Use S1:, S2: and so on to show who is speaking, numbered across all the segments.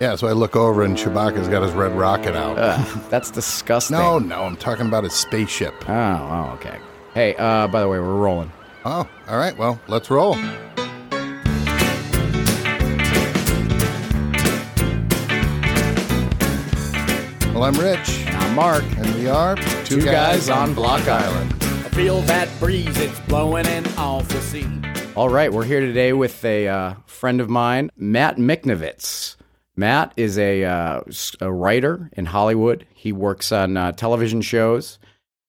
S1: Yeah, so I look over and Chewbacca's got his red rocket out.
S2: Ugh, that's disgusting.
S1: no, no, I'm talking about his spaceship.
S2: Oh, oh, okay. Hey, uh, by the way, we're rolling.
S1: Oh, all right. Well, let's roll. Well, I'm Rich,
S2: And I'm Mark.
S1: and we are
S2: Two guys on Block Island.
S3: I feel that breeze, it's blowing in off the sea.
S2: All right, we're here today with a uh, friend of mine, Matt Miknovitz. Matt is a, uh, a writer in Hollywood. He works on uh, television shows,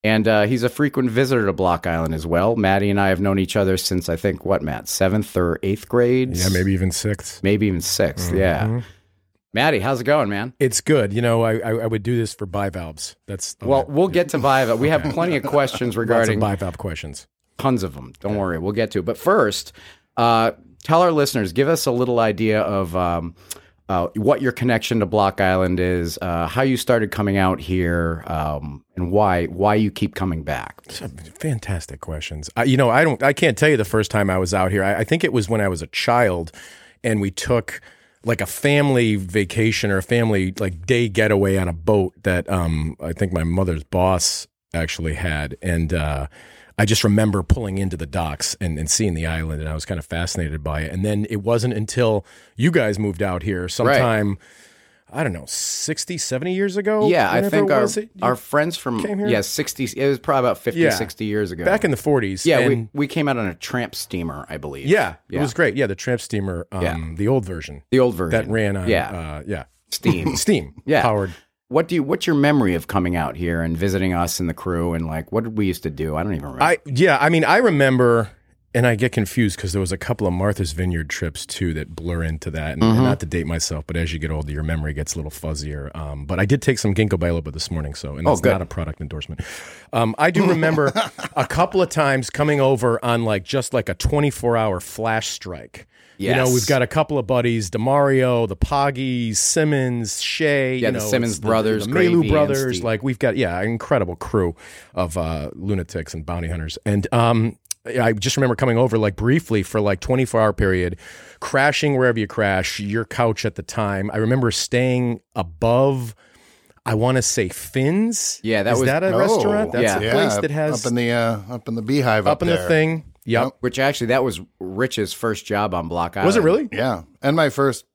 S2: and uh, he's a frequent visitor to Block Island as well. Maddie and I have known each other since I think what, Matt, seventh or eighth grade?
S4: Yeah, maybe even sixth.
S2: maybe even 6th Yeah, Maddie, how's it going, man?
S4: It's good. You know, I I, I would do this for bivalves. That's
S2: Well, we'll get to Viva. We have plenty of questions
S4: lots
S2: regarding
S4: bivalve questions.
S2: tons of them. Don't worry, we'll get to it. But first, uh, tell our listeners, give us a little idea of um, uh, what your connection to Block Island is, uh, how you started coming out here, um, and why why you keep coming back.
S4: Fantastic questions. I, you know, I don't. I can't tell you the first time I was out here. I, I think it was when I was a child, and we took like a family vacation or a family like day getaway on a boat that um I think my mother's boss actually had, and uh, I just remember pulling into the docks and, and seeing the island, and I was kind of fascinated by it. And then it wasn't until you guys moved out here sometime. I don't know, 60, 70 years ago?
S2: Yeah, I think our our friends from
S4: came here?
S2: yeah sixty. It was probably about 50,
S4: Yeah.
S2: 60 years ago.
S4: back in the 40s.
S2: yeah,
S4: and-
S2: we we came out on a tramp steamer, I believe.
S4: Yeah,
S2: Yeah.
S4: it was great. Yeah, the tramp steamer, um,
S2: Yeah.
S4: the old version
S2: the old version
S4: that ran on,
S2: Yeah,
S4: uh, yeah,
S2: steam.
S4: steam,
S2: Yeah.
S4: powered.
S2: What do you? What's your memory of coming out here and visiting us and the crew and like what did we used to do? I don't even remember.
S4: I yeah, I mean, I remember, and I get confused because there was a couple of Martha's Vineyard trips too that blur into that. And,
S2: Mm-hmm.
S4: and not to date myself, but as you get older, your memory gets a little fuzzier. Um, but I did take some ginkgo biloba this morning, so and
S2: Oh,
S4: that's
S2: good.
S4: not a product endorsement. Um, I do remember a couple of times coming over on like just like a twenty four hour flash strike. You know, we've got a couple of buddies, Demario, the Poggies, Simmons, Shea,
S2: Yeah,
S4: you
S2: the Simmons brothers,
S4: the,
S2: Gravy,
S4: Melu brothers. Like we've got, yeah, an incredible crew of uh, lunatics and bounty hunters. And um, I just remember coming over like briefly for like 24 hour period, crashing wherever you crash, your couch at the time. I remember staying above. I want to say Finn's.
S2: Yeah, that
S4: Is
S2: was-
S4: that a
S1: Oh,
S4: restaurant? That's
S2: yeah.
S4: a place that has
S1: up in the uh, up in the beehive up,
S4: up in the thing. Yep.
S2: Which actually, that was Rich's first job on Block Island.
S4: Was it really?
S1: Yeah, and my first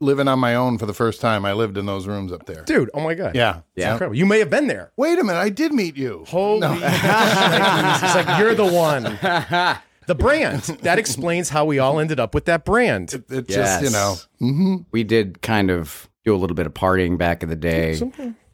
S1: living on my own for the first time. I lived in those rooms up there.
S4: Dude, oh my God.
S1: Yeah,
S4: It's
S2: Yeah.
S4: incredible. You may have been there.
S1: Wait a minute, I did meet you.
S4: Holy It's like you're the one. The brand. That explains how we all ended up with that brand.
S1: It just you know.
S2: Yes. We did kind of do a little bit of partying back in the day.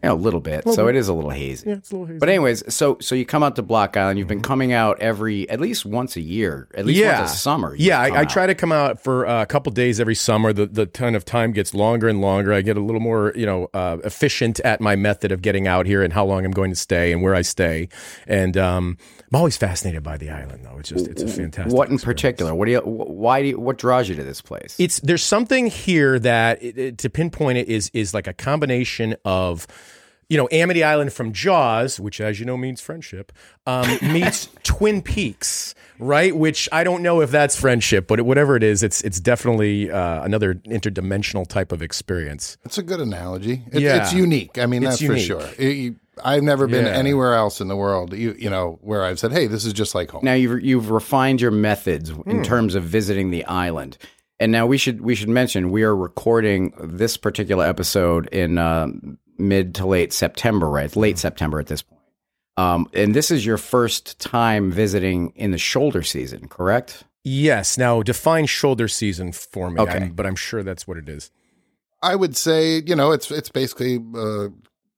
S2: Yeah, a little bit. so it is a little hazy.
S4: Yeah, it's a little hazy.
S2: But anyways, so so you come out to Block Island. You've been coming out every at least once a year, at least once a summer.
S4: Yeah, I, I try to come out for uh, a couple days every summer. The the kind of time gets longer and longer. I get a little more, you know, uh, efficient at my method of getting out here and how long I'm going to stay and where I stay. And um, I'm always fascinated by the island, though. It's just it's a fantastic.
S2: What in
S4: experience.
S2: particular? What do you? Why do you? What draws you to this place?
S4: it's there's something here that it, it- to pinpoint it is is like a combination of you know Amity Island from Jaws, which as you know means friendship, um, meets Twin Peaks, right? Which I don't know if that's friendship, but whatever it is, it's it's definitely uh, another interdimensional type of experience.
S1: It's a good analogy. It,
S4: Yeah.
S1: It's unique. I mean,
S4: It's
S1: that's
S4: unique.
S1: for sure. It- you- I've never been
S4: Yeah.
S1: anywhere else in the world, you you know, where I've said, "Hey, this is just like home."
S2: now you've you've refined your methods
S4: Hmm.
S2: in terms of visiting the island, and now we should we should mention we are recording this particular episode in uh, mid to late September, right? It's late September at this point. Um, and this is your first time visiting in the shoulder season, correct?
S4: Yes. Now define shoulder season for me,
S2: Okay.
S4: I'm- but I'm sure that's what it is.
S1: I would say, you know, it's it's basically uh,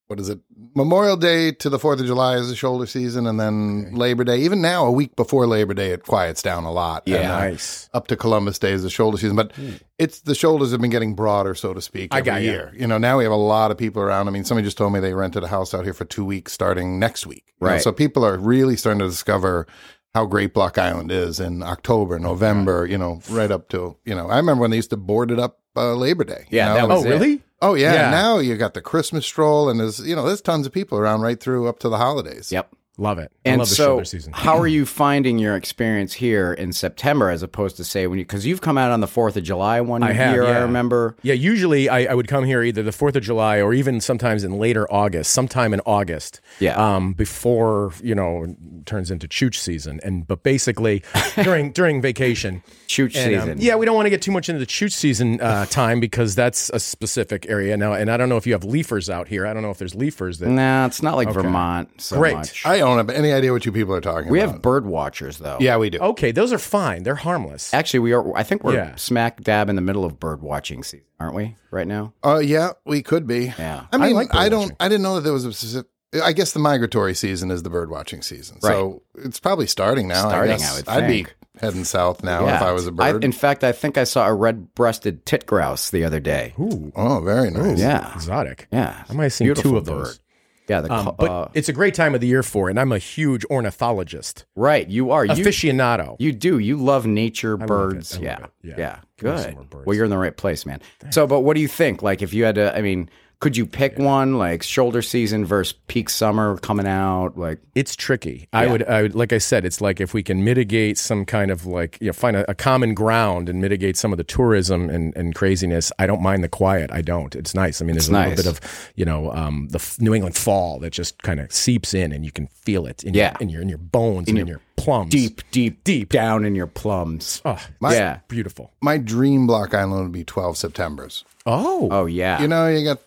S1: what is it? Memorial Day to the Fourth of July is the shoulder season, and then Labor Day. Even now, a week before Labor Day, it quiets down a lot.
S2: Yeah,
S1: And, uh,
S4: nice.
S1: Up to Columbus Day is the shoulder season, but it's the shoulders have been getting broader, so to speak,
S4: I
S1: every
S4: got ya.
S1: year. You know, now we have a lot of people around. I mean, somebody just told me they rented a house out here for two weeks starting next week. You know,
S2: Right.
S1: so people are really starting to discover how great Block Island is in October, November. You know, right up to you know. I remember when they used to board it up uh, Labor Day. you
S2: Yeah,
S1: know,
S2: that was
S4: Oh,
S2: it.
S4: really?
S1: Oh yeah,
S4: Yeah.
S1: now you got the Christmas stroll, and there's you know there's tons of people around right through up to the holidays.
S2: Yep.
S4: Love it. I
S2: And
S4: love the
S2: so,
S4: shoulder season.
S2: how are you finding your experience here in September as opposed to say when you because you've come out on the Fourth of July one
S4: I have,
S2: year? I remember.
S4: Yeah, usually I, I would come here either the Fourth of July or even sometimes in later August, sometime in August.
S2: Yeah.
S4: Um, before you know it turns into chooch season, and but basically during during vacation.
S2: Chooch
S4: And, um,
S2: season.
S4: yeah, we don't want to get too much into the chooch season uh, time because that's a specific area now, and I don't know if you have leafers out here. I don't know if there's leafers that.
S2: Nah, it's not like Vermont so
S4: Great.
S2: much.
S1: I don't have any idea what you people are talking
S2: we
S1: about.
S2: have bird watchers though.
S1: yeah, we do.
S4: Okay, those are fine. They're harmless.
S2: Actually, we are. I think we're
S4: Yeah.
S2: smack dab in the middle of bird watching season, aren't we? Right now.
S1: Uh, yeah, we could be.
S2: Yeah.
S1: I mean, I,
S4: like bird
S1: don't.
S4: watching.
S1: I didn't know that there was a specific. I guess the migratory season is the bird watching season, so it's probably starting now.
S2: Starting,
S1: I, guess.
S2: I would
S1: I'd be
S2: think.
S1: heading south now if I was a bird.
S2: in fact, I think I saw a red-breasted tit grouse the other day.
S4: Ooh,
S1: oh, very nice.
S2: Yeah,
S4: exotic.
S2: yeah.
S4: I might have seen
S2: Beautiful
S4: two of
S2: bird. Yeah, the
S4: Um, but
S2: uh,
S4: it's a great time of the year for it, and I'm a huge ornithologist,
S2: right. You are
S4: aficionado.
S2: You do. You love nature,
S4: it.
S2: birds.
S4: I love
S2: yeah.
S4: Yeah.
S2: yeah.
S4: Give me some
S2: Good. Well, you're in the right place, man. So, but what do you think? Like, if you had to, I mean, could you pick one like shoulder season versus peak summer coming out? Like,
S4: It's tricky. I would, I would, like I said, it's like if we can mitigate some kind of like, you know, find a, a common ground and mitigate some of the tourism and, and craziness. I don't mind the quiet. I don't. It's nice. I mean, there's
S2: It's
S4: a
S2: nice.
S4: little bit of, you know, um, the f- New England fall that just kind of seeps in and you can feel it in,
S2: Yeah.
S4: your, in your in your bones and in your plums.
S2: deep, deep, deep down in your plums.
S4: Oh, my,
S2: yeah.
S4: beautiful.
S1: My dream Block Island would be 12 September's.
S4: Oh,
S2: Oh yeah.
S1: You know, you got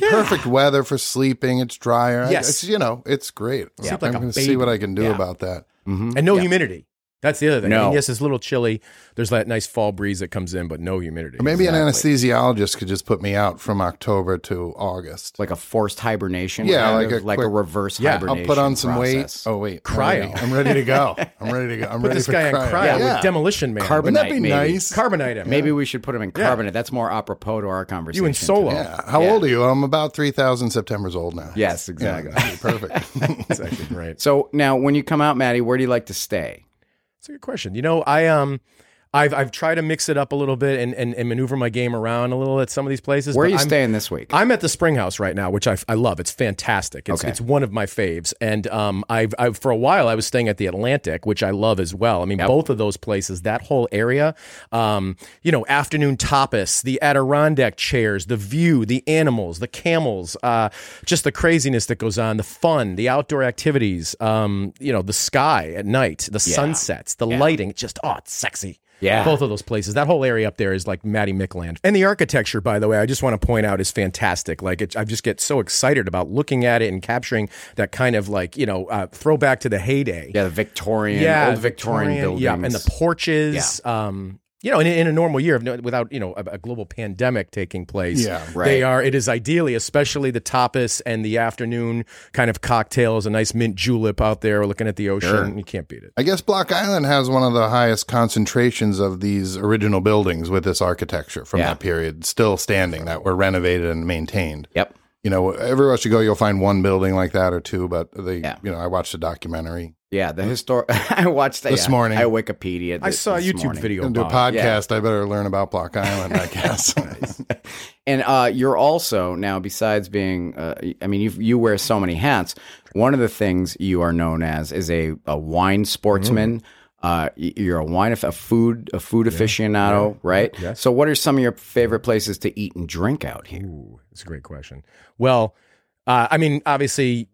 S1: perfect weather for sleeping. It's drier. I-
S4: Yes.
S1: It's, you know, it's great.
S4: Sleep
S1: I'm
S4: like
S1: going to see what I can do
S4: Yeah.
S1: about that. Mm-hmm.
S4: and no humidity. That's the other thing.
S2: No.
S4: And yes, it's a little chilly. There's that nice fall breeze that comes in, but no humidity.
S1: Or Maybe an anesthesiologist could just put me out from October to August.
S2: like a forced hibernation.
S1: Yeah,
S2: kind
S1: like
S2: of,
S1: a
S2: like a
S1: quick-
S2: reverse
S4: Yeah, I'll
S2: hibernation.
S1: I'll put on some
S2: process.
S1: weight. Oh wait, I'm
S4: Cryo.
S1: ready. I'm ready to go. I'm ready to go. I'm
S4: Put
S1: ready
S4: this
S1: for
S4: guy
S1: cryo.
S4: on cryo
S1: Yeah.
S4: with Demolition Man.
S2: Carbon-
S1: Wouldn't that be
S2: maybe.
S1: nice?
S4: Carbonite him.
S2: Maybe we should put him in carbonite. That's more apropos to our conversation.
S4: you and Solo.
S1: Yeah. How
S2: Yeah.
S1: old are you? I'm about three thousand September's old now.
S2: Yes,
S1: Yeah,
S2: exactly.
S1: that'd be perfect.
S4: That's actually great.
S2: So now, when you come out, Maddie, where do you like to stay?
S4: That's a good question. You know, I um, I've I've tried to mix it up a little bit and, and, and maneuver my game around a little at some of these places.
S2: Where are you
S4: I'm,
S2: staying this week?
S4: I'm at the Spring House right now, which I, I love. It's fantastic. It's
S2: Okay.
S4: it's one of my faves, and um, I've, I've for a while I was staying at the Atlantic, which I love as well. I mean, both of those places, that whole area, um, you know, afternoon tapas, the Adirondack chairs, the view, the animals, the camels, uh, just the craziness that goes on, the fun, the outdoor activities, um, you know, the sky at night, the sunsets, the lighting, just oh, it's sexy.
S2: Yeah.
S4: Both of those places. That whole area up there is like Matty Mickland. And the architecture, by the way, I just want to point out is fantastic. Like, it, I just get so excited about looking at it and capturing that kind of like, you know, uh, throwback to the heyday.
S2: yeah, the Victorian, old Victorian, buildings.
S4: Yeah, and the porches. Um, you know, in, in a normal year, without you know a, a global pandemic taking place,
S1: Yeah.
S2: Right.
S4: they are. It is ideally, especially the tapas and the afternoon kind of cocktails, a nice mint julep out there, looking at the ocean. You can't beat it.
S1: I guess Block Island has one of the highest concentrations of these original buildings with this architecture from
S2: Yeah.
S1: that period still standing that were renovated and maintained.
S2: Yep.
S1: You know, everywhere else you go, you'll find one building like that or two. But they,
S2: Yeah.
S1: you know, I watched a documentary.
S2: Yeah, the historic. I watched that
S1: This
S2: yeah,
S1: morning.
S2: I Wikipedia.
S4: I saw a
S2: this
S4: YouTube
S2: morning.
S4: video.
S1: Gonna do a
S4: about it.
S1: podcast. I better learn about Block Island. I guess.
S2: And uh, you're also now, besides being, uh, I mean, you you wear so many hats. One of the things you are known as is a, a wine sportsman. Uh, you're a wine, a food, a food aficionado, right?
S4: yes.
S2: So, what are some of your favorite places to eat and drink out here?
S4: Ooh, that's a great question. Well, uh, I mean, obviously,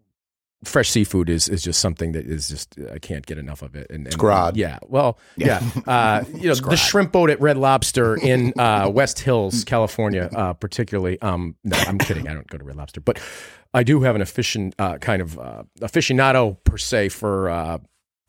S4: fresh seafood is is just something that is just I can't get enough of it. And, and
S1: Scrod.
S4: yeah. Well, yeah. Uh, you know, the shrimp boat at Red Lobster in uh, West Hills, California, uh, particularly. Um, no, I'm kidding. I don't go to Red Lobster, but I do have an efficient uh, kind of uh, aficionado per se for uh,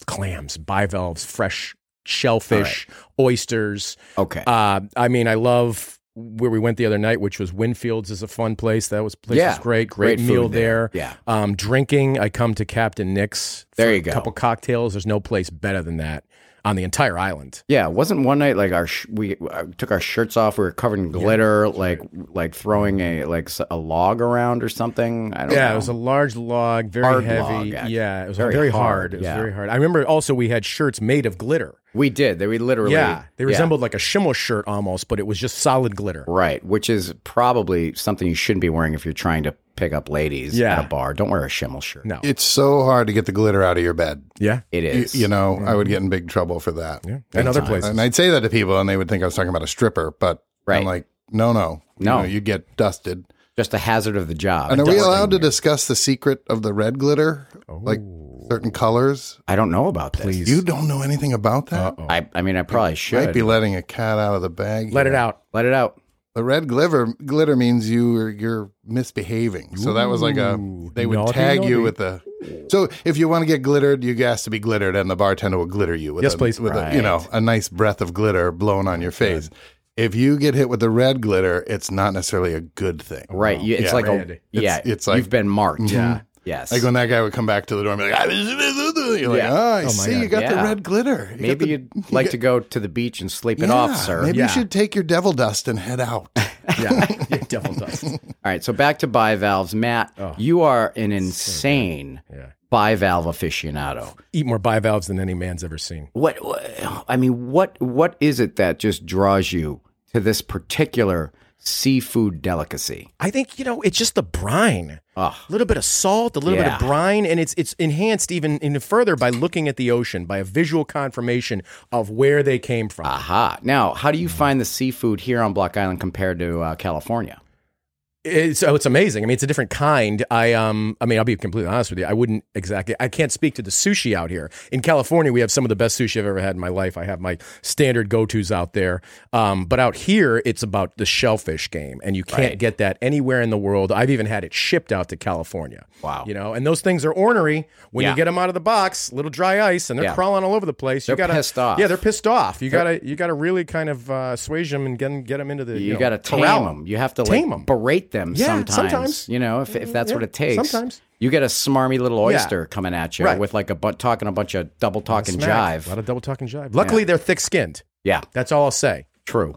S4: clams, bivalves, fresh shellfish, oysters.
S2: Okay.
S4: Uh, I mean, I love where we went the other night, which was Winfields is a fun place. That was place
S2: Yeah,
S4: was great. Great,
S2: great
S4: meal
S2: there.
S4: there.
S2: Yeah.
S4: Um, drinking, I come to Captain Nick's.
S2: There you
S4: a
S2: go.
S4: couple cocktails. There's no place better than that on the entire island.
S2: Yeah, wasn't one night like our sh- we uh, took our shirts off, we were covered in glitter, like like throwing a like s- a log around or something. I don't
S4: Yeah,
S2: know.
S4: it was a large log, very
S2: Hard
S4: heavy.
S2: log,
S4: yeah, it was
S2: Very
S4: very,
S2: hard,
S4: hard. It was
S2: yeah.
S4: very hard. I remember also we had shirts made of glitter.
S2: we did. They we literally
S4: yeah, they resembled like a Schimel shirt almost, but it was just solid glitter.
S2: Right, which is probably something you shouldn't be wearing if you're trying to pick up ladies
S4: Yeah.
S2: at a bar, don't wear a Schimmel shirt.
S4: No.
S1: It's so hard to get the glitter out of your bed.
S4: yeah.
S2: It
S1: You,
S2: is.
S1: you know, I would get in big trouble for that.
S4: Yeah. And other places.
S1: And I'd say that to people, and they would think I was talking about a stripper, but
S2: Right.
S1: I'm like, no, no, You
S2: No.
S1: know, you get dusted.
S2: just a hazard of the job.
S1: And are we
S2: doesn't-
S1: allowed to discuss the secret of the red glitter, oh. like certain colors?
S2: I don't know about this.
S4: Please.
S1: You don't know anything about that?
S2: I, I mean, I probably
S1: Might
S2: should.
S1: be letting a cat out of the bag.
S4: Let
S1: here.
S4: it out.
S2: Let it out.
S1: The red glitter glitter means you are, you're misbehaving. So that was like a they would
S4: naughty,
S1: tag you
S4: naughty.
S1: with the. So if you want to get glittered, you ask to be glittered, and the bartender will glitter you with
S4: Yes,
S1: a,
S4: please.
S1: with a, you know a nice breath of glitter blown on your face. If you get hit with the red glitter, it's not necessarily a good thing.
S2: Right. You, it's
S1: Yeah.
S2: like
S4: Red.
S2: a
S1: It's-
S2: yeah.
S1: it's like-
S2: you've been marked. Mm-hmm.
S1: Yeah.
S2: Yes.
S1: Like when that guy would come back to the door and be like, "Ah, you're like,
S2: Yeah.
S1: oh, I
S4: my
S1: see,
S4: God.
S1: you got the red glitter. You
S2: Maybe
S1: the-
S2: you'd like to go to the beach and sleep it
S1: Yeah,
S2: off, sir.
S1: Maybe
S4: Yeah.
S1: you should take your devil dust and head out.
S4: Yeah. yeah. Devil dust.
S2: All right. So back to bivalves, Matt. You are an insane
S4: Yeah.
S2: bivalve aficionado.
S4: Eat more bivalves than any man's ever seen.
S2: What, what I mean, what what is it that just draws you to this particular seafood delicacy?
S4: I think you know it's just the brine. A little bit of salt, a little bit of brine, and it's it's enhanced even even further by looking at the ocean, by a visual confirmation of where they came from.
S2: Aha. Now, how do you find the seafood here on Block Island compared to uh, California?
S4: It's, so it's amazing. I mean, it's a different kind. I um, I mean, I'll be completely honest with you. I wouldn't exactly. I can't speak to the sushi out here in California. We have some of the best sushi I've ever had in my life. I have my standard go tos out there. Um, but out here, it's about the shellfish game, and you can't
S2: Right.
S4: get that anywhere in the world. I've even had it shipped out to California.
S2: Wow.
S4: You know, and those things are ornery when
S2: Yeah.
S4: you get them out of the box, little dry ice, and they're
S2: Yeah.
S4: crawling all over the place.
S2: They're
S4: you gotta,
S2: pissed off.
S4: Yeah, they're pissed off. You gotta, you gotta really kind of uh, assuage them and get them, get them into the.
S2: You,
S4: You, know,
S2: got to tame
S4: corral
S2: them. You have to
S4: Tame
S2: like
S4: 'em.
S2: berate them
S4: Yeah,
S2: sometimes.
S4: sometimes.
S2: You know, if, if that's
S4: Yeah,
S2: what it takes.
S4: sometimes.
S2: You get a smarmy little
S4: Yeah.
S2: oyster coming at you
S4: Right.
S2: with like a bu- talking a bunch of double talking
S4: Smack.
S2: jive.
S4: A lot of double talking jive. Luckily, they're thick skinned.
S2: yeah,
S4: That's all I'll say.
S2: true.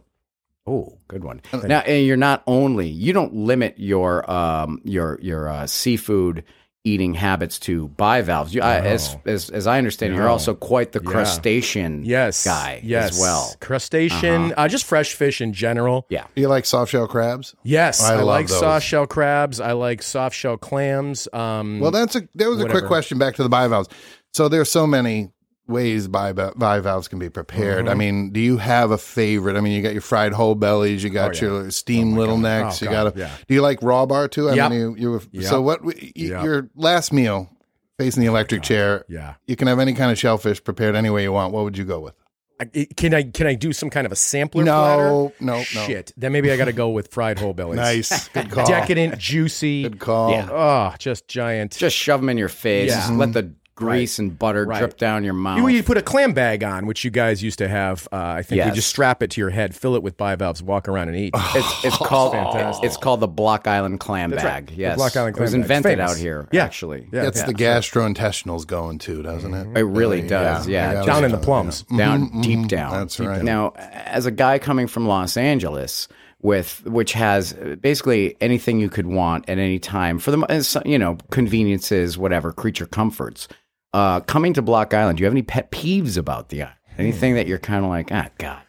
S2: Oh, good one. Now, and you're not only you don't limit your um your your uh, seafood eating habits to bivalves. You, I, as, as as I understand, it, you're also quite the crustacean
S4: Yes,
S2: guy
S4: yes.
S2: as well.
S4: Crustacean, uh just fresh fish in general.
S2: Yeah.
S1: Do you like soft shell crabs?
S4: Yes,
S1: I
S4: I,
S1: love
S4: like
S1: those.
S4: soft shell crabs. I like soft shell clams. Um,
S1: Well, that's a that was a quick question back to the bivalves. So there's so many ways biva- bivalves can be prepared. I
S4: Mm-hmm.
S1: mean, do you have a favorite? I mean, you got your fried whole bellies, you got
S4: Oh, yeah.
S1: your steamed little necks,
S4: Oh,
S1: you got a.
S4: yeah.
S1: Do you like raw bar too? I
S4: Yep.
S1: mean, you, you were,
S4: Yep.
S1: so what? y- y-
S4: Yep.
S1: Your last meal, facing the electric chair.
S4: yeah.
S1: You can have any kind of shellfish prepared any way you want. What would you go with?
S4: I- Can I can I do some kind of a sampler?
S1: No,
S4: platter?
S1: no, no.
S4: Shit. Then maybe I got to go with fried whole bellies.
S1: Nice, good call.
S4: Decadent, juicy.
S1: Good call.
S2: Yeah.
S4: Oh, just giant.
S2: Just shove them in your face.
S4: Yeah.
S2: Let the grease and butter
S4: Right.
S2: drip down your mouth.
S4: You, you put a clam bag on, which you guys used to have. Uh, I think
S2: Yes.
S4: we just strap it to your head, fill it with bivalves, walk around and eat.
S2: It's, it's called
S4: fantastic.
S2: it's called the Block Island clam
S4: That's
S2: bag.
S4: right. The
S2: Yes,
S4: Block Island Clam
S2: it was
S4: bag.
S2: invented out here.
S4: Yeah.
S2: actually,
S4: Yeah.
S1: Gets the gastrointestinals going too, doesn't it?
S2: it really
S1: Uh,
S2: does. Yeah,
S1: I
S2: just
S4: Down in the plums.
S2: down deep down.
S1: That's
S2: Deep
S1: right.
S2: down. Now, as a guy coming from Los Angeles, with which has basically anything you could want at any time for the mo- you know conveniences, whatever creature comforts. Uh, coming to Block Island, do you have any pet peeves about the island? Anything that you're kind of like, ah, God,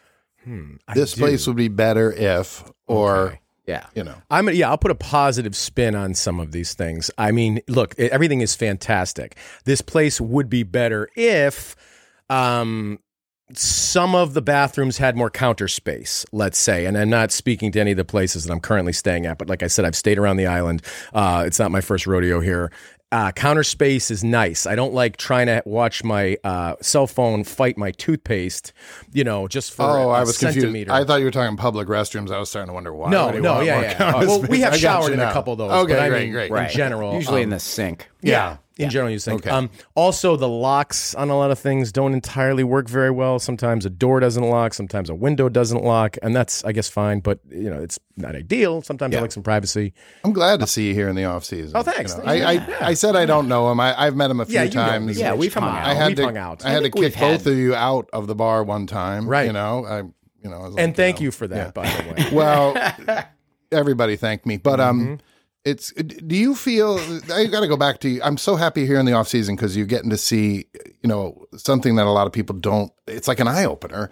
S1: This place would be better if, or
S4: Okay.
S2: yeah,
S1: you know,
S4: I'm yeah, I'll put a positive spin on some of these things. I mean, look, everything is fantastic. This place would be better if um some of the bathrooms had more counter space, let's say. And I'm not speaking to any of the places that I'm currently staying at, but like I said, I've stayed around the island. Uh, it's not my first rodeo here. Uh, counter space is nice. I don't like trying to watch my uh, cell phone fight my toothpaste, you know, just for
S1: Oh,
S4: I
S1: I was confused. I thought you were talking public restrooms. I was starting to wonder why.
S4: No, no, yeah, yeah.
S1: counter
S4: well, we have
S1: I
S4: showered
S1: you
S4: in a couple of those.
S1: Okay,
S4: but I
S1: great,
S4: mean,
S1: great.
S4: In general,
S2: usually
S4: um,
S2: in the sink.
S4: yeah, in general, you think.
S1: Okay.
S4: Um, also, the locks on a lot of things don't entirely work very well. Sometimes a door doesn't lock. Sometimes a window doesn't lock, and that's, I guess, fine. But you know, it's not ideal. Sometimes I like some privacy.
S1: I'm glad to see you here in the off season.
S4: Oh, thanks.
S1: You know, I, I, I said I don't know him. I, I've met him a few
S4: Yeah, you
S1: times.
S2: Yeah, we've
S4: come
S2: hung out.
S1: I had
S4: we've
S1: to,
S4: hung out.
S1: I had to
S2: think we've
S1: kick both of you out of the bar one time.
S4: Right.
S1: You know, I, you know, I was like,
S4: and thank
S1: know.
S4: you for that, by the way.
S1: Well, everybody thanked me, but um,
S4: Mm-hmm.
S1: It's. Do you feel? I got to go back to. you. I'm so happy here in the off season because you're getting to see, you know, something that a lot of people don't. It's like an eye opener.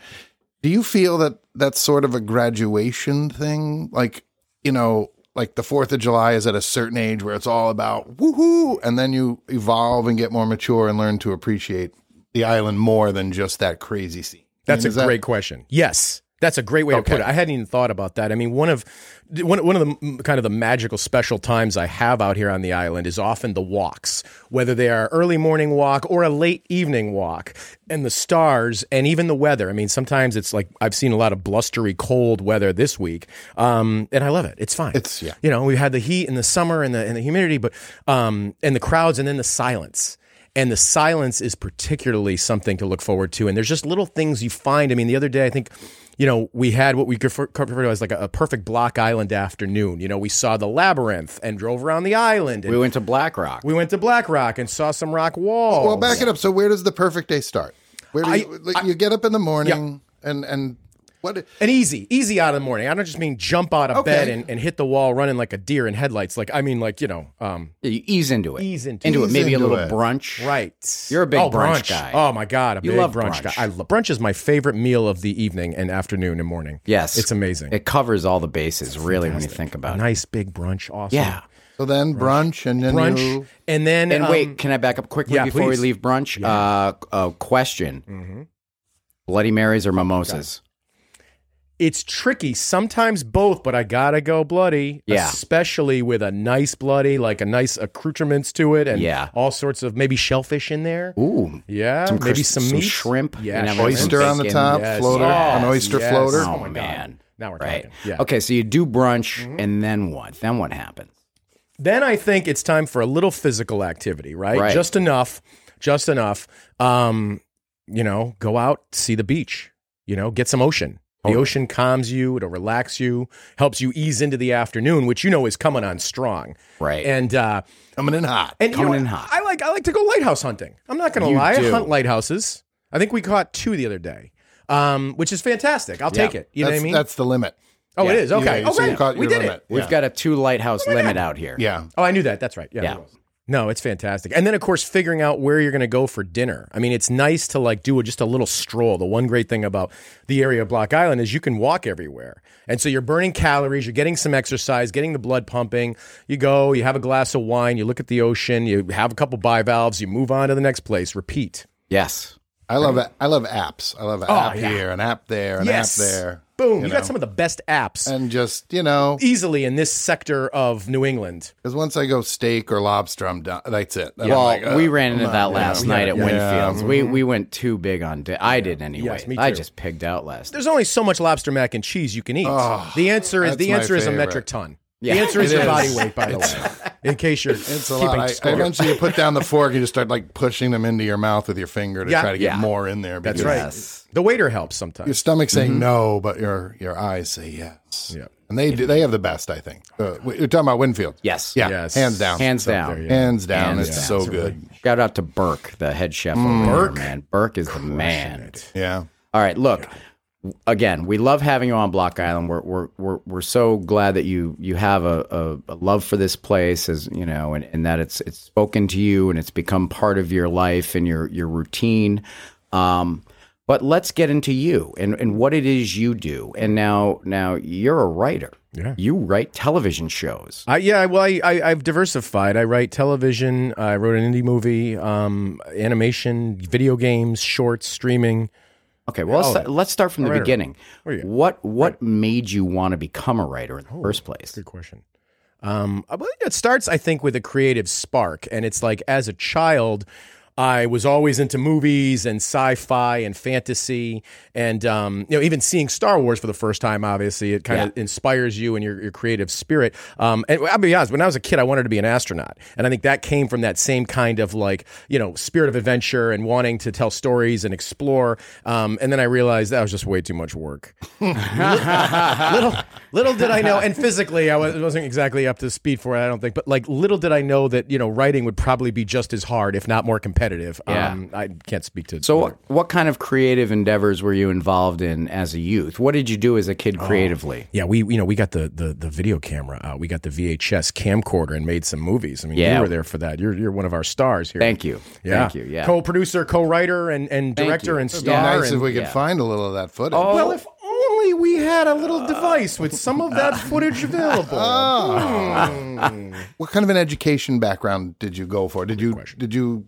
S1: Do you feel that that's sort of a graduation thing? Like, you know, like the Fourth of July is at a certain age where it's all about woohoo, and then you evolve and get more mature and learn to appreciate the island more than just that crazy scene. I
S4: That's
S1: mean,
S4: a
S1: is that-
S4: great question. Yes, that's a great way to put it. I hadn't even thought about that. I mean, one of one, one of the kind of the magical special times I have out here on the island is often the walks, whether they are early morning walk or a late evening walk, and the stars and even the weather. I mean, sometimes it's like I've seen a lot of blustery cold weather this week, um, and I love it. It's fine.
S1: It's- yeah.
S4: You know, we had the heat in the summer and the and the humidity, but um, and the crowds and then the silence. And the silence is particularly something to look forward to. And there's just little things you find. I mean, the other day, I think, you know, we had what we could refer refer to as like a, a perfect Block Island afternoon. You know, we saw the labyrinth and drove around the island. And
S2: We
S4: we,
S2: went to Black Rock.
S4: We went to Black Rock and saw some rock walls.
S1: Well, back it up. So where does the perfect day start? Where do you,
S4: I-
S1: like, you get up in the morning and and what?
S4: And easy, easy out of the morning. I don't just mean jump out of
S1: Okay.
S4: bed and, and hit the wall running like a deer in headlights. Like, I mean, like, you know, um,
S2: You ease into it.
S4: Ease into
S2: into
S1: it.
S2: it. Maybe
S1: Ease
S2: a
S1: into
S2: little
S1: it.
S2: brunch.
S4: Right.
S2: You're a big
S4: oh,
S2: brunch guy.
S4: Oh my god, a
S2: You
S4: big
S2: love
S4: brunch,
S2: brunch.
S4: guy. I lo- brunch is my favorite meal of the evening and afternoon and morning.
S2: Yes.
S4: it's amazing.
S2: It covers all the bases, really, when you think
S4: a
S2: about it.
S4: nice big brunch, awesome.
S2: Yeah.
S1: So then brunch and then
S4: brunch,
S1: you.
S4: and then
S2: And
S4: um,
S2: wait, can I back up quickly
S4: yeah,
S2: before
S4: please.
S2: we leave brunch? Uh, a question:
S4: Mm-hmm.
S2: Bloody Marys or mimosas?
S4: It's tricky. Sometimes both, but I gotta go bloody.
S2: Yeah.
S4: especially with a nice bloody, like a nice accoutrements to it, and
S2: Yeah.
S4: all sorts of maybe shellfish in there.
S2: Ooh,
S4: Yeah,
S2: Some
S4: maybe
S2: crisp-
S4: some
S2: some
S4: meat,
S2: shrimp,
S4: yeah,
S2: you.
S1: Oyster on the top,
S4: Yes,
S1: floater,
S4: yes,
S1: an oyster
S4: yes.
S1: floater.
S2: oh
S4: Oh my God. Now we're
S2: right.
S4: talking. Yeah.
S2: Okay, so you do brunch, and then what? Then what happens?
S4: Then I think it's time for a little physical activity, right?
S2: Right.
S4: Just enough, just enough. Um, you know, go out, see the beach. You know, get some ocean. The ocean calms you, it'll relax you, helps you ease into the afternoon, which you know is coming on strong.
S2: Right.
S4: And uh
S1: Coming in hot.
S4: and you
S2: Coming
S4: know,
S2: in hot.
S4: I like I like to go lighthouse hunting. I'm not gonna
S2: You
S4: lie.
S2: do.
S4: I hunt lighthouses. I think we caught two the other day. Um, which is fantastic. I'll take it. You know what I mean?
S1: That's the limit.
S4: oh, it
S2: yeah.
S4: is. Okay.
S1: Yeah,
S4: oh,
S1: so you
S4: great.
S1: caught
S4: we
S1: your
S4: did
S1: limit.
S4: it.
S2: We've
S1: Yeah.
S2: got a two lighthouse limit out here.
S1: Yeah.
S4: Oh, I knew that. That's right. Yeah.
S2: Yeah.
S4: No, it's fantastic. And then of course figuring out where you're going to go for dinner. I mean, it's nice to like do a, just a little stroll. The one great thing about the area of Block Island is you can walk everywhere. And so you're burning calories, you're getting some exercise, getting the blood pumping. You go, you have a glass of wine, you look at the ocean, you have a couple bivalves, you move on to the next place, repeat.
S2: Yes.
S1: I love I love apps. I love an oh, app
S4: Oh, yeah.
S1: here, an app there, an
S4: yes.
S1: app there.
S4: Boom. You,
S1: you
S4: got some of the best apps
S1: And just you know,
S4: easily in this sector of New England.
S1: because once I go steak or lobster, I'm done. That's it. Then I'm
S2: Well,
S1: like, uh,
S2: we ran into that last
S1: yeah.
S2: night at
S1: Yeah.
S2: Winfield's. We we went too big on. Di- I did anyway.
S4: Yes, me
S2: I just pigged out last.
S4: There's only so much lobster mac and cheese you can eat. the answer is the
S1: my
S4: answer is a metric ton.
S2: Yeah.
S4: the answer is your
S1: is.
S4: body weight, by the way. In case you're
S1: It's a
S4: keeping
S1: lot. I,
S4: score.
S1: eventually, you put down the fork, you just start like pushing them into your mouth with your finger to
S4: Yeah.
S1: try to get
S2: Yeah.
S1: more in there.
S4: That's right.
S2: Yes.
S4: The waiter helps sometimes.
S1: Your stomach's saying no, but your your eyes say yes.
S4: Yeah.
S1: and they do, they have the best, I think. Uh, you're talking about Winfield.
S2: Yes.
S1: Yeah,
S4: Yes.
S1: hands down.
S2: Hands down.
S4: there, yeah.
S1: Hands down.
S2: Hands
S1: it's
S2: down.
S1: so good.
S2: Shout out to Burke, the head chef. over
S4: Burke?
S2: there, man. Burke is the man.
S1: Yeah.
S2: All right, look. Again, we love having you on Block Island. We're we're we're, we're so glad that you you have a, a, a love for this place, as you know, and, and that it's it's spoken to you and it's become part of your life and your your routine. Um, but let's get into you and, and what it is you do. And now now you're a writer.
S4: Yeah.
S2: You write television shows.
S4: I, yeah, well, I, I, I've diversified. I write television. I wrote an indie movie, um, animation, video games, shorts, streaming.
S2: Okay, well let's, start, let's start from the
S4: writer.
S2: beginning.
S4: You?
S2: What what made you want to become a writer in the first place?
S4: Good question. Um, it starts, I think, with a creative spark, and it's like as a child, I was always into movies and sci-fi and fantasy, and um, you know, even seeing Star Wars for the first time. Obviously, it kind of inspires you and your, your creative spirit. Um, and I'll be honest, when I was a kid, I wanted to be an astronaut, and I think that came from that same kind of like you know spirit of adventure and wanting to tell stories and explore. Um, and then I realized that was just way too much work little little did I know, and physically I was, wasn't exactly up to speed for it. I don't think, but like little did I know that you know writing would probably be just as hard, if not more competitive.
S2: Yeah.
S4: Um, I can't speak to
S2: So, what, what kind of creative endeavors were you involved in as a youth? What did you do as a kid
S4: Oh.
S2: creatively?
S4: Yeah, we you know we got the the, the video camera out. We got the VHS camcorder and made some movies. I mean,
S2: Yeah.
S4: you were there for that. You're you're one of our stars here.
S2: Thank you.
S4: Yeah.
S2: Thank you. Yeah.
S4: Co-producer, co-writer, and and director
S2: you.
S4: and
S1: It'd
S4: star.
S1: be nice
S4: and,
S1: if we could
S2: yeah.
S1: find a little of that footage.
S2: Oh,
S4: well, if only we had a little device with some of that footage available.
S1: What kind of an education background did you go for? Did you did you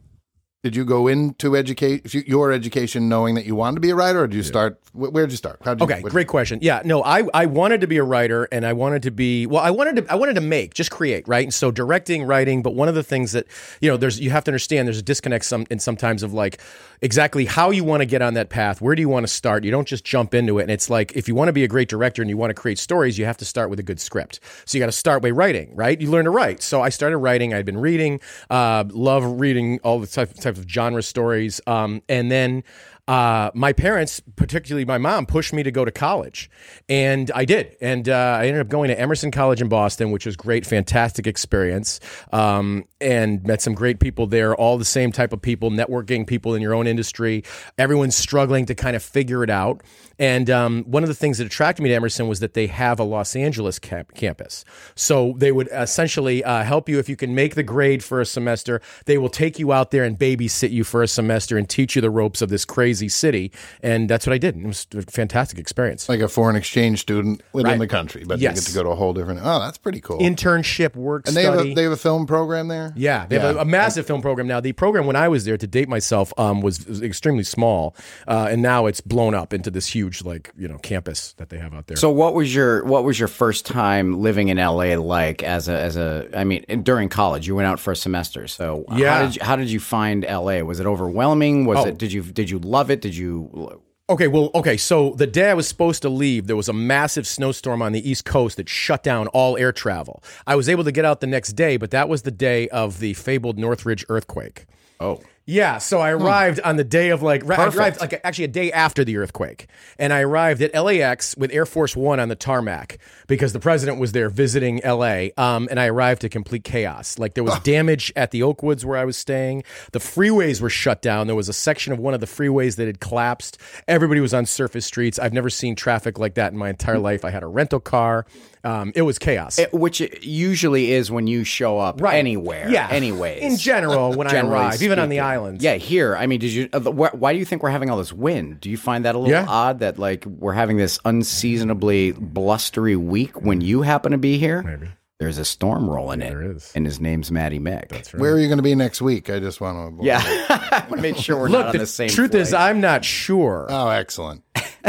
S1: did you go into educate your education knowing that you wanted to be a writer, or did you start? wh- Where did you start? How'd you,
S4: Okay, great question. Yeah, no, I, I wanted to be a writer and I wanted to be well, I wanted to I wanted to make, just create, right? And so directing, writing, but one of the things that, you know, there's you have to understand there's a disconnect some and sometimes of like exactly how you want to get on that path. Where do you want to start? You don't just jump into it. And it's like if you want to be a great director and you want to create stories, you have to start with a good script. So you got to start by writing, right? You learn to write. So I started writing. I'd been reading, uh, love reading all the type, type of genre stories. Um, and then uh, my parents, particularly my mom, pushed me to go to college, and I did. And uh, I ended up going to Emerson College in Boston, which was great, fantastic experience, um, and met some great people there. All the same type of people, networking people in your own industry. Everyone's struggling to kind of figure it out. And um, one of the things that attracted me to Emerson was that they have a Los Angeles camp- campus. So they would essentially uh, help you if you can make the grade for a semester. They will take you out there and babysit you for a semester and teach you the ropes of this crazy city. And that's what I did. It was a fantastic experience.
S1: like a foreign exchange student within
S4: Right.
S1: the country, but
S4: Yes.
S1: you get to go to a whole different. Oh, that's pretty cool.
S4: Internship, work
S1: and they have a they have a film program there.
S4: Yeah, they have A, a massive film program now. The program when I was there, to date myself, um, was, was extremely small, uh, and now it's blown up into this huge, like you know, campus that they have out there.
S2: So what was your what was your first time living in LA like as a as a I mean during college you went out for a semester so
S4: Yeah.
S2: how did you, how did you find LA was it overwhelming was
S4: Oh.
S2: it did you did you love it did you
S4: Okay, well, okay. So the day I was supposed to leave, there was a massive snowstorm on the East Coast that shut down all air travel. I was able to get out the next day, but that was the day of the fabled Northridge earthquake.
S2: oh
S4: Yeah, so I arrived on the day of like I arrived like actually a day after the earthquake, and I arrived at LAX with Air Force One on the tarmac because the president was there visiting LA. Um, and I arrived to complete chaos. Like there was damage at the Oakwoods where I was staying. The freeways were shut down. There was a section of one of the freeways that had collapsed. Everybody was on surface streets. I've never seen traffic like that in my entire life. I had a rental car. Um, it was chaos.
S2: It- which it usually is when you show up anywhere
S4: Yeah.
S2: anyways
S4: In general, when I
S2: Generally
S4: arrive, even on the islands.
S2: yeah here I mean did you uh, wh- why do you think we're having all this wind do you find that a little
S4: Yeah.
S2: odd that like we're having this unseasonably blustery week when you happen to be here
S4: Maybe.
S2: there's a storm rolling in
S4: There is.
S2: and his name's Matty Mick That's
S1: Where are you going to be next week? I just want to.
S2: Yeah, I want to make sure we're not
S4: Look,
S2: on
S4: the,
S2: the, same.
S4: truth is. I'm not sure.
S1: Oh, excellent.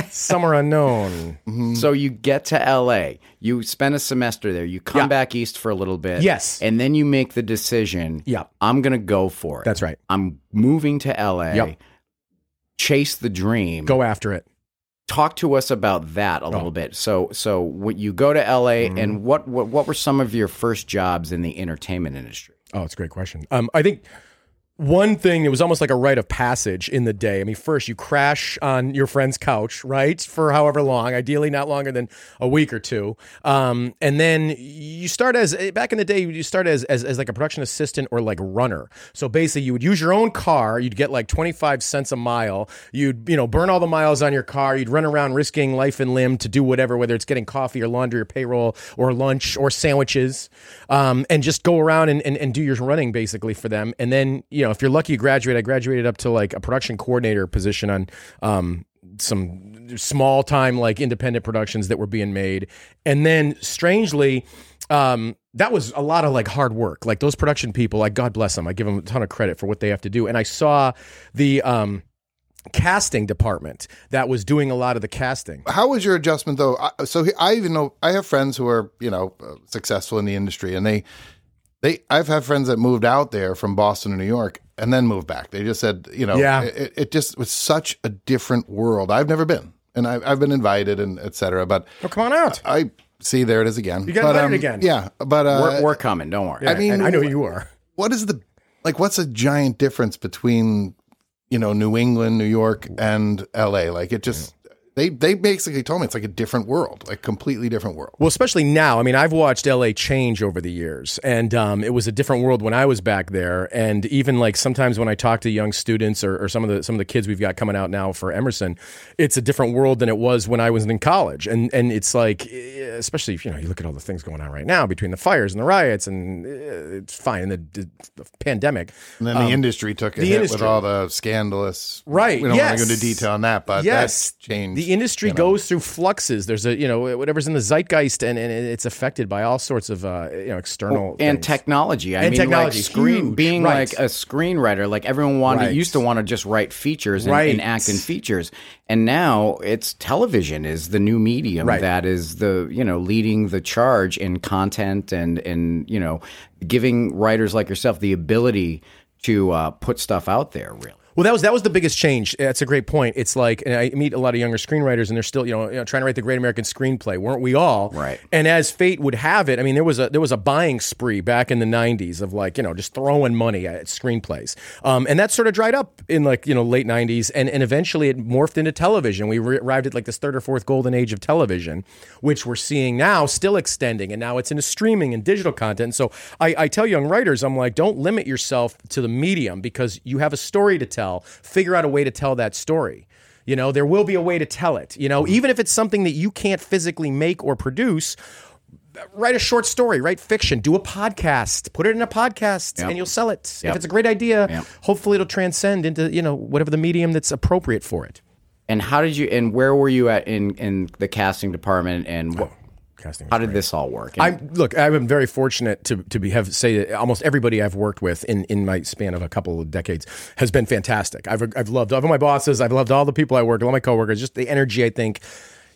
S4: Somewhere unknown.
S2: so you get to L.A., you spend a semester there, you come
S4: Yeah.
S2: back east for a little bit,
S4: Yes.
S2: and then you make the decision.
S4: Yeah.
S2: I'm gonna go for it.
S4: That's right.
S2: I'm moving to L.A.
S4: Yep.
S2: Chase the dream.
S4: Go after it.
S2: Talk to us about that a little bit. So, so when you go to L.A.
S4: Mm-hmm.
S2: and what, what what were some of your first jobs in the entertainment industry?
S4: Oh, it's a great question. Um, I think one thing it was almost like a rite of passage in the day. I mean, first you crash on your friend's couch, right, for however long, ideally not longer than a week or two, um, and then you start as back in the day you start as, as as like a production assistant or like runner. So basically, you would use your own car. You'd get like twenty five cents a mile. You'd you know burn all the miles on your car. You'd run around risking life and limb to do whatever, whether it's getting coffee or laundry or payroll or lunch or sandwiches, um, and just go around and, and, and do your running basically for them. And then you know if you're lucky, you graduate. I graduated up to like a production coordinator position on. Um, some small time like independent productions that were being made and then strangely um that was a lot of like hard work like those production people like god bless them i give them a ton of credit for what they have to do and i saw the um casting department that was doing a lot of the casting
S1: How was your adjustment though? So I even know I have friends who are you know successful in the industry, and they they I've had friends that moved out there from Boston to New York and then moved back. They just said you know
S4: Yeah.
S1: it, it just was such a different world. I've never been, and I, I've been invited and etc. but
S4: oh come on out
S1: I see there it is again.
S4: You got
S1: but,
S4: invited
S1: um,
S4: again.
S1: Yeah, but uh,
S2: We're, we're coming. Don't worry.
S4: Yeah,
S1: mean,
S4: and i know you are
S1: what is the like what's a giant difference between you know new england new york and la like it just they they basically told me it's like a different world like completely different world
S4: Well, especially now. I mean, I've watched LA change over the years, and um, it was a different world when I was back there. And even like sometimes when I talk to young students or, or some of the some of the kids we've got coming out now for Emerson, it's a different world than it was when I was in college. And and it's like, eh, especially if you know you look at all the things going on right now between the fires and the riots, and eh, it's fine. And the, the pandemic,
S1: and then the industry took a
S4: Um, the
S1: hit with all the scandalous
S4: Right,
S1: we don't want to go into detail on that but
S4: Yes.
S1: that's changed
S4: the the industry goes through fluxes. There's a you know whatever's in the zeitgeist, and, and it's affected by all sorts of uh, you know external
S2: and
S4: things.
S2: technology. I
S4: And
S2: mean,
S4: technology,
S2: like screen
S4: huge,
S2: being
S4: right.
S2: like a screenwriter. Like everyone wanted
S4: Right.
S2: used to want to just write features and,
S4: Right.
S2: and act in features, and now it's television is the new medium
S4: Right.
S2: that is the you know leading the charge in content and and you know giving writers like yourself the ability to uh, put stuff out there. Really.
S4: Well, that was that was the biggest change. That's a great point. It's like and I meet a lot of younger screenwriters, and they're still you know, you know trying to write the great American screenplay. Weren't we all?
S2: Right.
S4: And as fate would have it, I mean, there was a there was a buying spree back in the '90s of like you know just throwing money at screenplays, um, and that sort of dried up in like you know late '90s, and and eventually it morphed into television. We re- arrived at like this third or fourth golden age of television, which we're seeing now still extending, and now it's into streaming and digital content. So I, I tell young writers, I'm like, don't limit yourself to the medium because you have a story to tell. Figure out a way to tell that story. You know, there will be a way to tell it. You know, even if it's something that you can't physically make or produce, write a short story, write fiction, do a podcast, put it in a podcast, and you'll sell it.
S2: Yep.
S4: If it's a great idea,
S2: Yep.
S4: hopefully it'll transcend into you know whatever the medium that's appropriate for it.
S2: And how did you? And where were you at in in the casting department? And what,
S4: Casting.
S2: how did this all work?
S4: I look. I've been very fortunate to to be have say that almost everybody I've worked with in, in my span of a couple of decades has been fantastic. I've I've loved all of my bosses. I've loved all the people I work, all my coworkers. Just the energy. I think.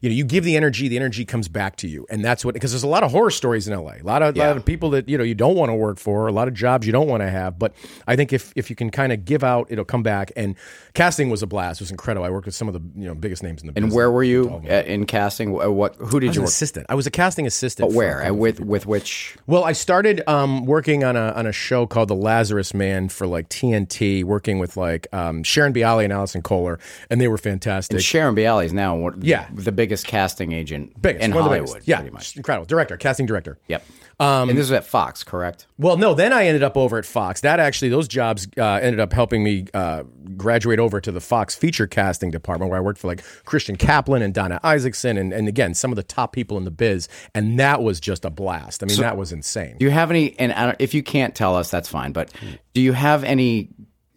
S4: You know, you give the energy, the energy comes back to you, and that's what. Because there's a lot of horror stories in LA, a lot of, lot of people that you know you don't want to work for, a lot of jobs you don't want to have. But I think if if you can kind of give out, it'll come back. And casting was a blast; it was incredible. I worked with some of the you know biggest names in the business.
S2: and where were you at, in casting? What? Who did you
S4: an
S2: work?
S4: assistant. I was a casting assistant.
S2: But where? Uh, With with which?
S4: Well, I started um, working on a on a show called The Lazarus Man for like TNT, working with like um, Sharon Bialy and Allison Kohler, and they were fantastic.
S2: Sharon Bialy is now one,
S4: Yeah.
S2: the biggest casting agent
S4: Biggest,
S2: in
S4: one of the
S2: Hollywood.
S4: yeah,
S2: pretty much.
S4: incredible director, casting director.
S2: Yep. and this was at Fox, correct?
S4: Well, no, then I ended up over at Fox. That actually, those jobs uh, ended up helping me uh, graduate over to the Fox feature casting department, where I worked for like Christian Kaplan and Donna Isaacson, and, and again some of the top people in the biz, and that was just a blast. I mean, that was insane.
S2: Do you have any? And I don't, if you can't tell us, that's fine. But do you have any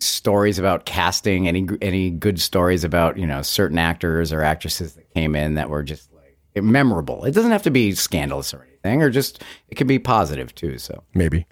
S2: stories about casting? Any any good stories about you know certain actors or actresses that came in that were just like memorable? It doesn't have to be scandalous or anything, or just it can be positive too. So
S4: Maybe.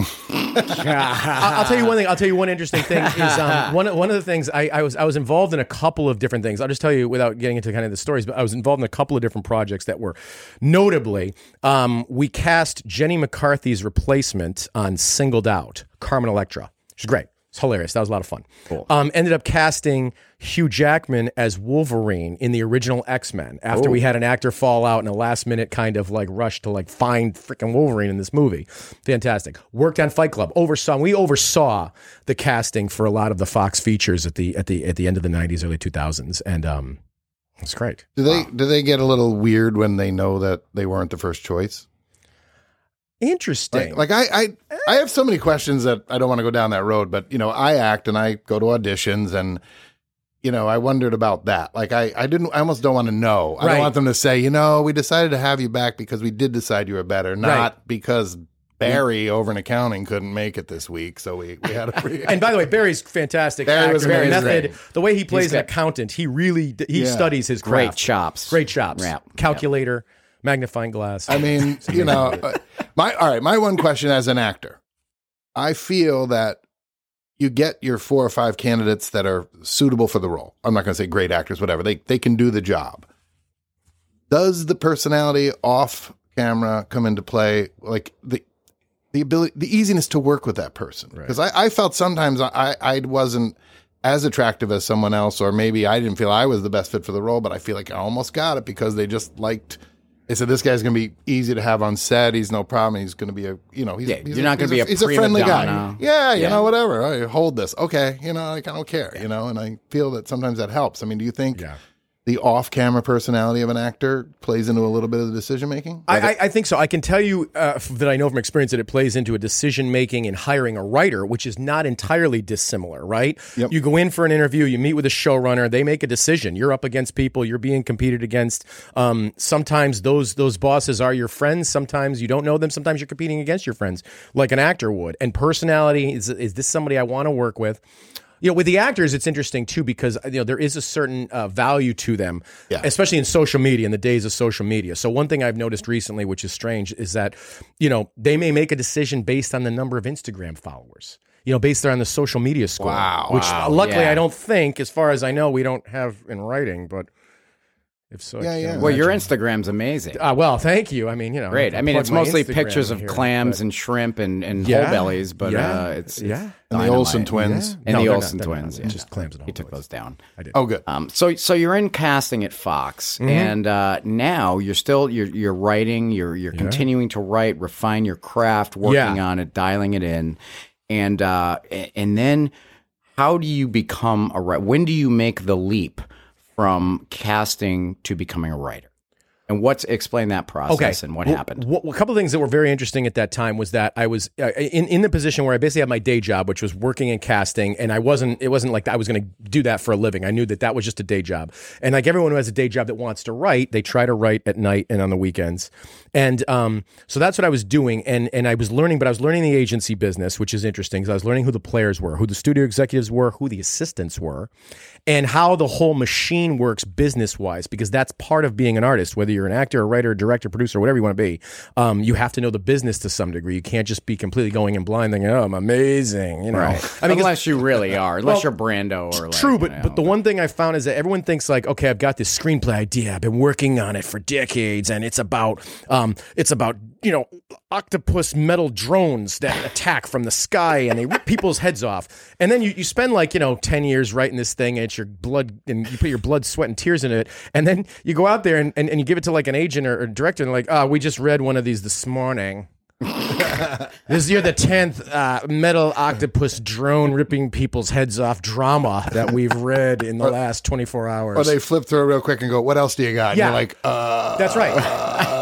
S4: I'll, I'll tell you one thing. I'll tell you one interesting thing is um, one one of the things I, I was I was involved in a couple of different things. I'll just tell you without getting into kind of the stories, but I was involved in a couple of different projects that were notably um, we cast Jenny McCarthy's replacement on Singled Out, Carmen Electra. She's great. It's hilarious. That was a lot of fun. Cool. Um, ended up casting Hugh Jackman as Wolverine in the original X Men after we had an actor fall out in a last minute kind of like rush to like find freaking Wolverine in this movie. Fantastic. Worked on Fight Club. Oversaw. We oversaw the casting for a lot of the Fox features at the at the at the end of the '90s, early 2000s, and um, it's great.
S1: Do they do they get a little weird when they know that they weren't the first choice?
S4: Interesting.
S1: Like, like I, I I have so many questions that I don't want to go down that road, but you know, I act and I go to auditions and you know, I wondered about that. Like I, I didn't I almost don't want to know. I
S4: Right.
S1: don't want them to say, you know, we decided to have you back because we did decide you were better, not because Barry over in accounting couldn't make it this week, so we, we had a pre-
S4: and by the way, Barry's fantastic.
S1: Barry was
S4: actor,
S1: amazing.
S4: method, the way he plays an accountant, he really he
S1: Yeah.
S4: studies his
S2: great
S4: craft.
S2: chops,
S4: Great chops.
S2: Yeah.
S4: Calculator, magnifying glass.
S1: I mean, you know, uh, my all right. My one question as an actor, I feel that you get your four or five candidates that are suitable for the role. I'm not going to say great actors, whatever. They they can do the job. Does the personality off camera come into play? Like the the ability, the easiness to work with that person? Because I, I felt sometimes I I wasn't as attractive as someone else, or maybe I didn't feel I was the best fit for the role, but I feel like I almost got it because they just liked. They said this guy's going to be easy to have on set. He's no problem. He's going to be a you know he's,
S2: Yeah,
S1: he's
S2: you're not gonna be a
S1: he's a friendly
S2: donna.
S1: guy. Yeah, you
S2: Yeah.
S1: know whatever. I hold this. Okay, you know like I don't care. You know, and I feel that sometimes that helps. I mean, do you think
S4: Yeah.
S1: The off-camera personality of an actor plays into a little bit of the decision making?
S4: I, I, I think so. I can tell you uh, that I know from experience that it plays into a decision making and hiring a writer, which is not entirely dissimilar, right?
S1: Yep.
S4: You go in for an interview, you meet with a showrunner, they make a decision. You're up against people, you're being competed against. Um, sometimes those those bosses are your friends. Sometimes you don't know them. Sometimes you're competing against your friends, like an actor would. And personality is is this somebody I want to work with? You know, with the actors, it's interesting too because you know there is a certain uh, value to them,
S1: Yeah.
S4: especially in social media in the days of social media. So one thing I've noticed recently, which is strange, is that you know they may make a decision based on the number of Instagram followers. You know, based on the social media score.
S1: Wow.
S4: Which
S2: Wow,
S4: luckily
S2: yeah.
S4: I don't think, as far as I know, we don't have in writing. But if so,
S1: Yeah, yeah.
S2: Well, your. Instagram's amazing.
S4: Uh, well, thank you. I mean, you know,
S2: Great. I mean, it's mostly
S4: Instagram
S2: pictures of
S4: here,
S2: clams
S4: but-
S2: and shrimp and, and
S4: Yeah,
S2: whole bellies, but
S4: yeah,
S2: uh, it's,
S4: yeah.
S2: it's
S1: And the. Olsen twins.
S2: and
S4: No,
S2: the Olsen
S4: not- they're not.
S2: twins. Yeah.
S4: just clams and
S2: He took those down. I did.
S1: Oh, good.
S2: Um, so so you're in casting at Fox,
S4: Mm-hmm.
S2: and uh, now you're still you're you're writing. You're you're continuing to write, refine your craft, working
S4: Yeah.
S2: on it, dialing it in, and uh, a- and then how do you become a writer? When do you make the leap from casting to becoming a writer? And what's explain that process and what
S4: Well,
S2: happened?
S4: wh- a couple of things that were very interesting at that time was that I was uh, in in the position where I basically had my day job, which was working in casting, and I wasn't. It wasn't like I was going to do that for a living. I knew that that was just a day job, and like everyone who has a day job that wants to write, they try to write at night and on the weekends, and um, so that's what I was doing, and and I was learning, but I was learning the agency business, which is interesting because I was learning who the players were, who the studio executives were, who the assistants were, and how the whole machine works business wise, because that's part of being an artist, whether you're an actor, a writer, director, producer, whatever you want to be. Um, you have to know the business to some degree. You can't just be completely going in blind thinking, oh, I'm amazing. You know,
S2: Right.
S4: I mean,
S2: unless you really are, unless
S4: Well,
S2: you're Brando or like,
S4: True,
S2: you
S4: but
S2: know,
S4: but the one thing I found is that everyone thinks like, okay, I've got this screenplay idea. I've been working on it for decades, and it's about um, it's about you know octopus metal drones that attack from the sky and they rip people's heads off. And then you, you spend like you know ten years writing this thing, and it's your blood, and you put your blood, sweat, and tears into it, and then you go out there and, and, and you give it to like an agent or, or director, and they're like, oh, we just read one of these this morning. This is the tenth uh, metal octopus drone ripping people's heads off drama that we've read in the last 24 hours.
S1: Or they flip through it real quick and go, "What else do you got?" And
S4: Yeah.
S1: you're like, "Uh,
S4: That's right.
S1: uh,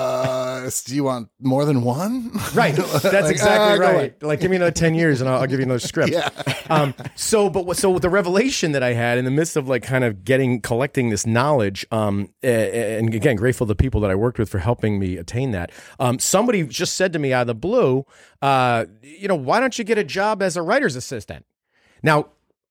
S1: do you want more than one?"
S4: Right. That's
S1: Like,
S4: exactly
S1: ah,
S4: right. Like, give me another 10 years and I'll, I'll give you another script.
S1: Yeah.
S4: Um, so, but so the revelation that I had in the midst of like kind of getting, collecting this knowledge, um, and again, grateful to the people that I worked with for helping me attain that. Um, somebody just said to me out of the blue, uh, you know, why don't you get a job as a writer's assistant? Now,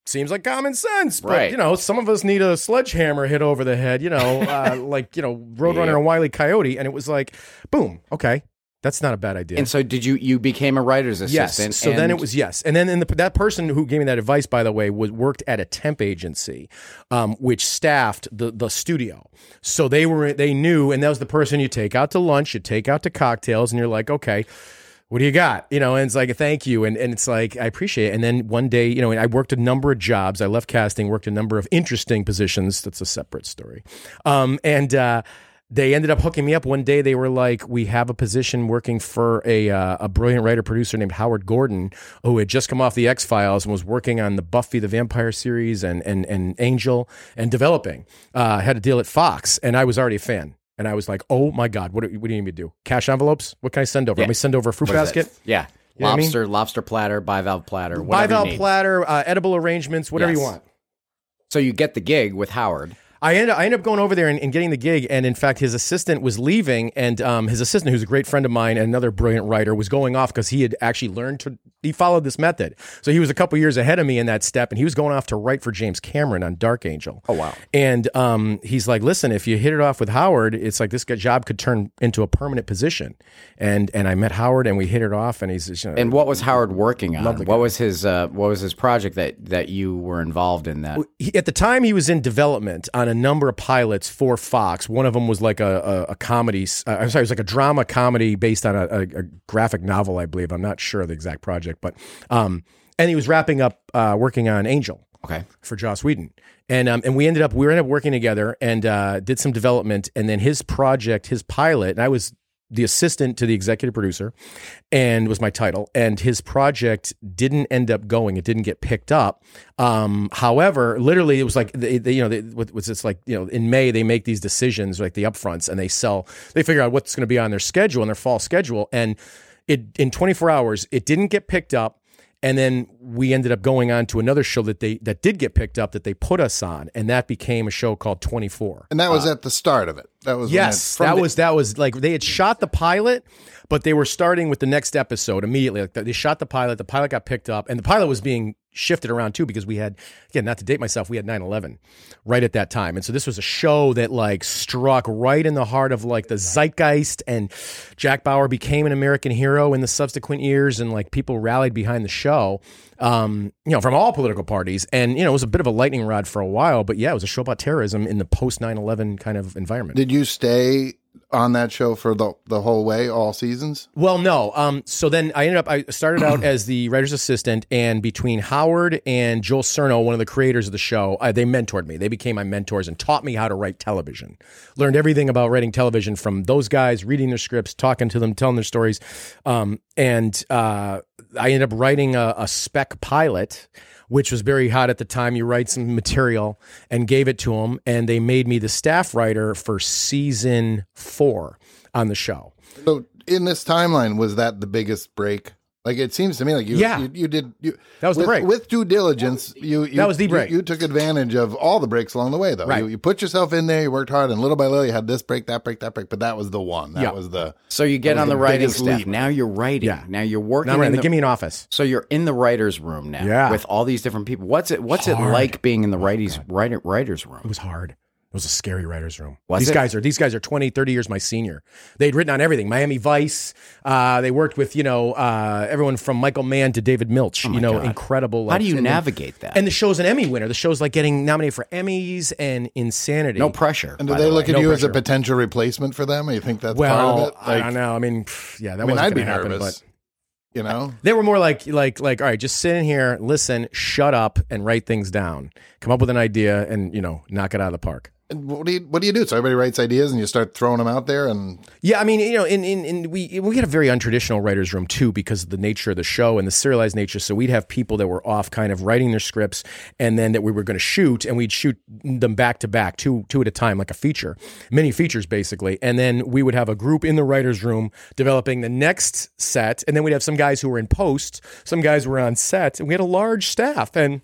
S4: seems like common sense, but
S2: Right.
S4: you know, some of us need a sledgehammer hit over the head, you know, uh, like, you know, Roadrunner and Wiley Coyote. And it was like, boom, okay. That's not a bad idea.
S2: And so, did you you became a writer's
S4: Yes.
S2: assistant?
S4: So then it was yes, and then in the, that person who gave me that advice, by the way, was worked at a temp agency, um, which staffed the the studio. So they were they knew, and that was the person you take out to lunch, you take out to cocktails, and you're like, okay. What do you got? You know, and it's like, thank you. And, and it's like, I appreciate it. And then one day, you know, I worked a number of jobs. I left casting, worked a number of interesting positions. That's a separate story. Um, and, uh, they ended up hooking me up one day. They were like, "We have a position working for a uh, a brilliant writer producer named Howard Gordon, who had just come off the X Files and was working on the Buffy the Vampire series and and and Angel and developing. Uh, had a deal at Fox, and I was already a fan. And I was like, "Oh my god, what do, what do you need me to do? Cash envelopes? What can I send over? Let me send over a fruit basket,
S2: Yeah,
S4: know what I mean?
S2: lobster, lobster platter, bivalve platter, whatever you
S4: bivalve platter, uh, edible arrangements, whatever you want."
S2: So you get the gig with Howard.
S4: I ended, I up going over there and, and getting the gig. And in fact, his assistant was leaving. And um, his assistant, who's a great friend of mine and another brilliant writer, was going off because he had actually learned to, he followed this method. So he was a couple years ahead of me in that step. And he was going off to write for James Cameron on Dark Angel.
S2: Oh, wow.
S4: And um, he's like, listen, if you hit it off with Howard, it's like this job could turn into a permanent position. And and I met Howard and we hit it off. And he's, you know,
S2: And what was Howard working on? What was his uh, What was his project that that you were involved in? That
S4: at the time he was in development on a number of pilots for Fox. One of them was like a, a, a comedy. Uh, I'm sorry, it was like a drama comedy based on a, a, a graphic novel, I believe. I'm not sure of the exact project, but um, and he was wrapping up uh, working on Angel
S2: okay?
S4: for Joss Whedon. And um, and we ended up we ended up working together and uh, did some development. And then his project, his pilot, and I was the assistant to the executive producer, and was my title. And his project didn't end up going; it didn't get picked up. Um, however, literally, it was like they, they, you know, what was it's like you know, in May they make these decisions like the upfronts, and they sell, they figure out what's going to be on their schedule and their fall schedule, and it in 24 hours it didn't get picked up. And then we ended up going on to another show that they that did get picked up that they put us on, and that became a show called Twenty Four.
S1: And that was uh, at the start of it. That was
S4: Yes,
S1: it-
S4: that
S1: the-
S4: was that was like they had shot the pilot, but they were starting with the next episode immediately. Like they shot the pilot, the pilot got picked up, and the pilot was being shifted around too because we had again not to date myself, we had 9-11 right at that time, and so this was a show that like struck right in the heart of like the zeitgeist, and Jack Bauer became an American hero in the subsequent years, and like people rallied behind the show. Um, you know, from all political parties, and you know, it was a bit of a lightning rod for a while, but yeah, it was a show about terrorism in the post 9-11 kind of environment.
S1: Did you stay on that show for the the whole way, all seasons?
S4: Well, no. Um, so then I ended up. I started out as the writer's assistant, and between Howard and Joel Surnow, one of the creators of the show, uh, they mentored me. They became my mentors and taught me how to write television. Learned everything about writing television from those guys, reading their scripts, talking to them, telling their stories, um, and uh, I ended up writing a, a spec pilot. Which was very hot at the time. You write some material and gave it to them, and they made me the staff writer for season four on the show.
S1: So in this timeline, was that the biggest break? Like it seems to me like you,
S4: Yeah.
S1: you, you did. You,
S4: That was the
S1: with,
S4: break.
S1: with due diligence. You, you
S4: That was the break.
S1: You, took advantage of all the breaks along the way, though.
S4: Right.
S1: You, you put yourself in there. You worked hard, and little by little, you had this break, that break, that break. But that was the one. That
S4: Yeah.
S1: was the.
S2: So you get on the,
S1: the
S2: writing
S1: biggest
S2: staff.
S1: leap.
S2: Now you're writing.
S4: Yeah.
S2: Now you're working.
S4: Now, right,
S2: in the-
S4: give me an office.
S2: So you're in the writers' room now,
S4: Yeah.
S2: with all these different people. What's it? What's it like being in the oh, writers' writer, writers' room It
S4: was hard. It was a scary writer's room.
S2: Was
S4: these
S2: it?
S4: guys are these guys are 20, 30 years my senior. They'd written on everything. Miami Vice. Uh, they worked with, you know, uh, everyone from Michael Mann to David Milch. you know,
S2: Oh God.
S4: incredible.
S2: How
S4: like,
S2: do you
S4: and then-
S2: navigate that?
S4: And the show's an Emmy winner. The show's like getting nominated for Emmys and Insanity.
S2: no pressure.
S1: And do they
S2: the
S1: look
S2: way.
S1: at
S4: no
S1: you as a potential replacement for them? Or you think that's part of
S4: Well,
S1: it?
S4: I don't know. I mean, pff, yeah, that
S1: I mean,
S4: wasn't
S1: I'd be
S4: going to happen.
S1: nervous.
S4: But
S1: You know,
S4: they were more like like like all right, just sit in here, listen, shut up, and write things down. Come up with an idea, and you know, knock it out of the park.
S1: What do you what do you do? So everybody writes ideas, and you start throwing them out there, and
S4: Yeah, I mean, you know, in, in, in we we had a very untraditional writers' room too because of the nature of the show and the serialized nature. So we'd have people that were off, kind of writing their scripts, and then that we were going to shoot, and we'd shoot them back to back, two two at a time, like a feature, many features basically. And then we would have a group in the writers' room developing the next set, and then we'd have some guys who were in post, some guys were on set, and we had a large staff, and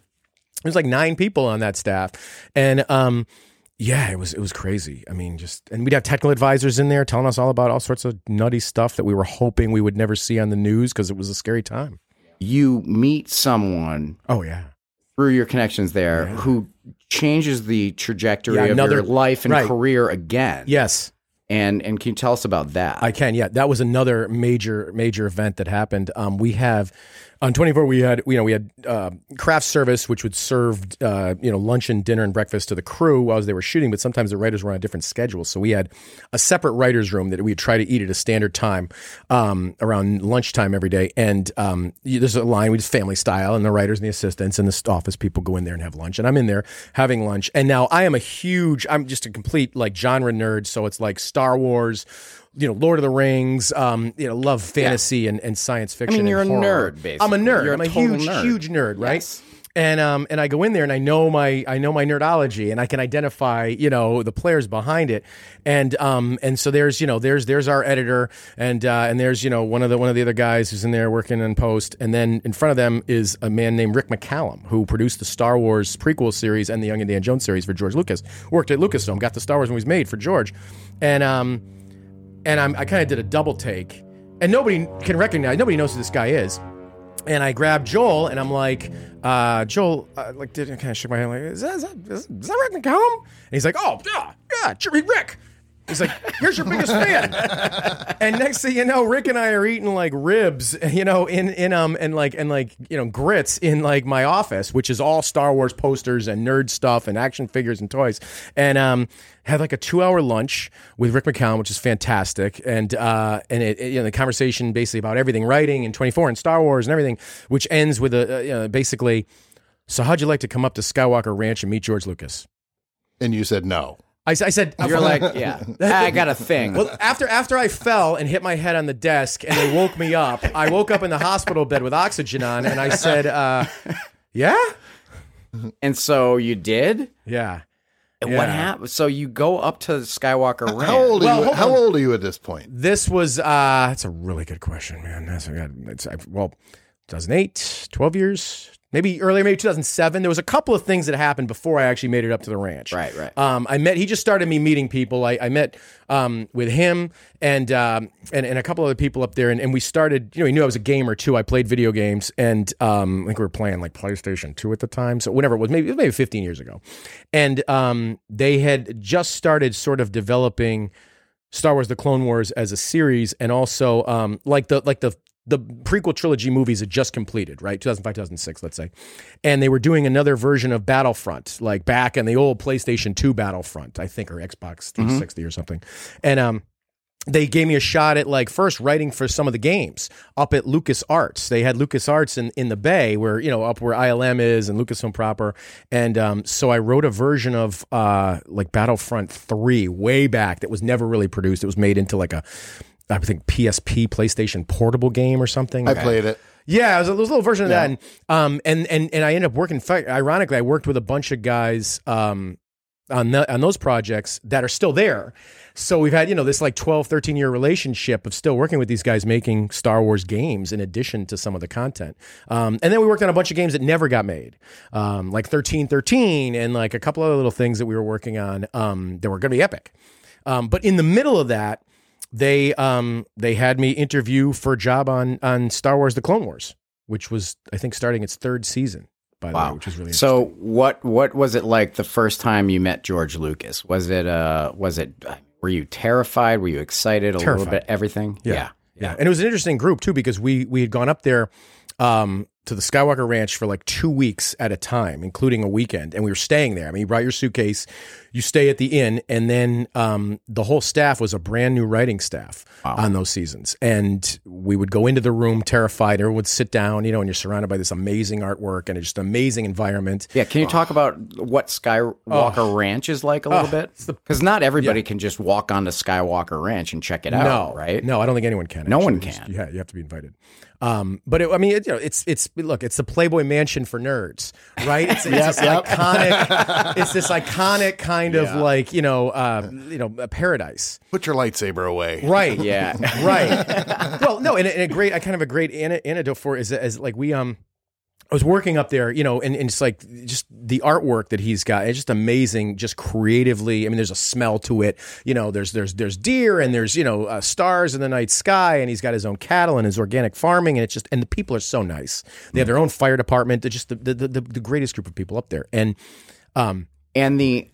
S4: there's like nine people on that staff, and um. Yeah, it was it was crazy. I mean, just and we'd have technical advisors in there telling us all about all sorts of nutty stuff that we were hoping we would never see on the news because it was a scary time.
S2: you meet someone
S4: Oh yeah,
S2: through your connections there who changes the trajectory
S4: Yeah,
S2: of
S4: another-
S2: your life and
S4: right.
S2: career again.
S4: yes,
S2: And and can you tell us about that?
S4: I can. Yeah, that was another major major event that happened. Um, we have on 24 we had you know we had uh, craft service which would serve uh, you know lunch and dinner and breakfast to the crew while they were shooting but sometimes the writers were on a different schedule. So we had a separate writers room that we'd try to eat at a standard time um, around lunchtime every day. And um, there's a line we just family style and the writers and the assistants and the office people go in there and have lunch. And I'm in there having lunch. And now I am a huge I'm just a complete like genre nerd. So it's like Star Wars you know, Lord of the Rings, um, you know, love fantasy and, and science fiction.
S2: I mean, you're
S4: and
S2: a
S4: horror.
S2: nerd, basically.
S4: I'm a nerd.
S2: You're a
S4: I'm a
S2: total
S4: huge,
S2: nerd.
S4: huge nerd, right?
S2: Yes.
S4: And um and I go in there and I know my I know my nerdology and I can identify you know the players behind it and um and so there's you know there's there's our editor and uh, and there's you know one of the one of the other guys who's in there working in post and then in front of them is a man named Rick McCallum who produced the Star Wars prequel series and the Young Indiana Jones series for George Lucas worked at Lucasfilm got the Star Wars movies made for George and um and I'm, I kind of did a double take, and nobody can recognize, nobody knows who this guy is. And I grabbed Joel, and I'm like, uh, Joel, uh, like, did I kind of shake my head, like, is that, is that, is that Rick McCallum? And he's like, oh, yeah, yeah, Jerry Rick. He's like, here's your biggest fan. and next thing you know, Rick and I are eating like ribs, you know, in in um and like and like you know grits in like my office, which is all Star Wars posters and nerd stuff and action figures and toys, and um had like a two hour lunch with Rick McCallum, which is fantastic, and uh and it, it, you know the conversation basically about everything writing and twenty four and Star Wars and everything, which ends with a uh, you know, basically. So how'd you like to come up to Skywalker Ranch and meet George Lucas?
S1: and you said no.
S4: I, I said
S2: You're like, yeah, I got a thing.
S4: Well, after after I fell and hit my head on the desk and they woke me up, I woke up in the hospital bed with oxygen on, and I said, uh, "Yeah,
S2: and so you did.
S4: yeah."
S2: And
S4: Yeah.
S2: What happened? So you go up to Skywalker Ranch.
S1: How old are
S4: Well,
S1: you?
S4: hold
S1: How
S4: on.
S1: old are you at this point?
S4: This was uh, that's a really good question, man. That's, it's, I, well, 2008, 12 years, maybe earlier, maybe 2007. There was a couple of things that happened before I actually made it up to the ranch.
S2: Right, right.
S4: Um, I met. He just started me meeting people. I, I met um, with him and, um, and and a couple other people up there, and, and we started. You know, he knew I was a gamer too. I played video games, and um, I think we were playing like PlayStation Two at the time. So whenever it was, maybe it was maybe 15 years ago, and um, they had just started sort of developing. Star Wars: The Clone Wars as a series, and also um, like the like the the prequel trilogy movies had just completed, right? 2005, 2006, let's say. And they were doing another version of Battlefront, like back in the old PlayStation 2 Battlefront, I think, or Xbox 360 or something. And um, they gave me a shot at like first writing for some of the games up at LucasArts. They had LucasArts in, in the Bay, where you know up where ILM is and Lucasfilm proper. And um, so I wrote a version of uh, like Battlefront Three way back that was never really produced. It was made into like a I think PSP PlayStation Portable game or something.
S1: I played it.
S4: Yeah, it was a, it was a little version of that, and um, and and and I ended up working. in fact, Ironically, I worked with a bunch of guys um on the, on those projects that are still there. So we've had you know this like 12, 13 year relationship of still working with these guys making Star Wars games in addition to some of the content. Um, and then we worked on a bunch of games that never got made, um, like thirteen thirteen and like a couple other little things that we were working on um, that were going to be epic. Um, but in the middle of that, they um they had me interview for a job on on Star Wars: The Clone Wars, which was I think starting its third season. By the way, which was really
S2: So what what was it like the first time you met George Lucas? Was it uh was it were you terrified? Were you excited? A little bit everything?
S4: Yeah. Yeah, and it was an interesting group too because we we had gone up there um, to the Skywalker Ranch for like two weeks at a time, including a weekend, and we were staying there. I mean, you brought your suitcase, you stay at the inn, and then um, the whole staff was a brand new writing staff on those seasons, and we would go into the room terrified. Everyone would sit down, you know, and you're surrounded by this amazing artwork and just amazing environment.
S2: Yeah, can you talk about what Skywalker Ranch is like a little bit? Because not everybody can just walk onto Skywalker Ranch and check it out,
S4: no,
S2: right?
S4: No, I don't think anyone can.
S2: No one
S4: actually.
S2: Can.
S4: Yeah, you have to be invited. Um, but it, I mean, it, you know, it's it's look, it's the Playboy Mansion for nerds, right? It's, it's this iconic, it's this iconic kind of like you know, uh, you know, a paradise,
S1: Put your lightsaber away.
S4: right?
S2: Yeah.
S4: right. well, no, and, a- and a great, I kind of a great an- antidote for is, as like we um. I was working up there, you know, and, and it's like just the artwork that he's got. It's just amazing, just creatively. I mean, there's a smell to it. You know, there's there's there's deer and there's you know uh, stars in the night sky, and he's got his own cattle and his organic farming, and it's just and the people are so nice. They have their own fire department. They're just the the, the, the greatest group of people up there, and um,
S2: and the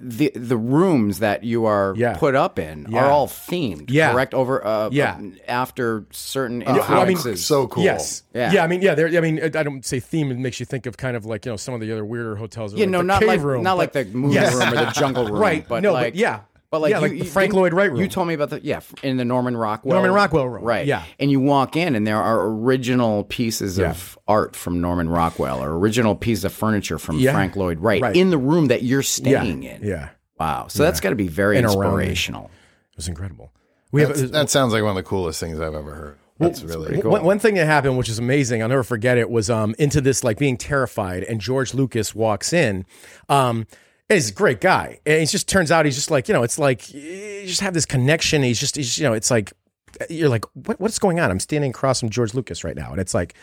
S2: the the rooms that you are
S4: Yeah.
S2: put up in
S4: Yeah.
S2: are all themed,
S4: Yeah.
S2: correct? Over uh,
S4: Yeah.
S2: after certain
S1: Oh, I mean, so cool.
S4: Yes.
S2: Yeah.
S4: Yeah. I mean, yeah. I mean, I don't say theme. It makes you think of kind of like you know some of the other weirder hotels.
S2: yeah,
S4: like
S2: no,
S4: the
S2: not
S4: cave
S2: like
S4: room,
S2: not
S4: but-
S2: like the movie
S4: Yes.
S2: room or the jungle room,
S4: Right.
S2: But
S4: No, but yeah.
S2: But like
S4: Yeah,
S2: you,
S4: like the
S2: you-
S4: Frank Lloyd Wright room.
S2: You told me about the yeah in the Norman Rockwell
S4: Norman Rockwell room.
S2: right?
S4: Yeah.
S2: and you walk in and there are original pieces
S4: Yeah.
S2: of art from Norman Rockwell or original pieces of furniture from
S4: Yeah.
S2: Frank Lloyd Wright,
S4: Right.
S2: in the room that you're
S4: Yeah.
S2: staying in.
S4: Yeah.
S2: Wow, so that's got to be very
S4: And
S2: inspirational.
S4: It was incredible. We
S1: That's-
S4: have
S1: that sounds like one of the coolest things I've ever heard. That's really
S4: One, one thing that happened, which is amazing, I'll never forget it, was um, into this like being terrified, and George Lucas walks in. Um, he's a great guy, and it just turns out he's just like you know, it's like you just have this connection. He's just, he's, you know, it's like you're like, what, what's going on? I'm standing across from George Lucas right now, and it's like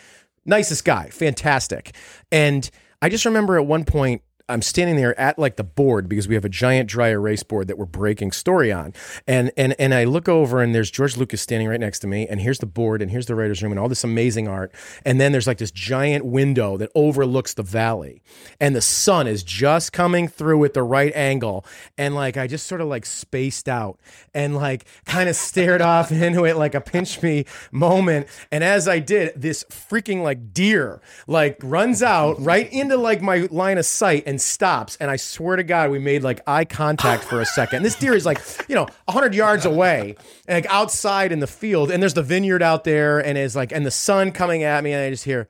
S4: nicest guy, fantastic. And I just remember at one point. I'm standing there at like the board because we have a giant dry erase board that we're breaking story on. And and and I look over and there's George Lucas standing right next to me and here's the board and here's the writer's room and all this amazing art. And then there's like this giant window that overlooks the valley. And the sun is just coming through at the right angle. And like I just sort of like spaced out and like kind of stared off into it like a pinch me moment. And as I did, this freaking like deer like runs out right into like my line of sight and stops. And I swear to God, we made like eye contact for a second. This deer is like, you know, 100 yards away, and like outside in the field. And there's the vineyard out there, and it's like, and the sun coming at me. And I just hear,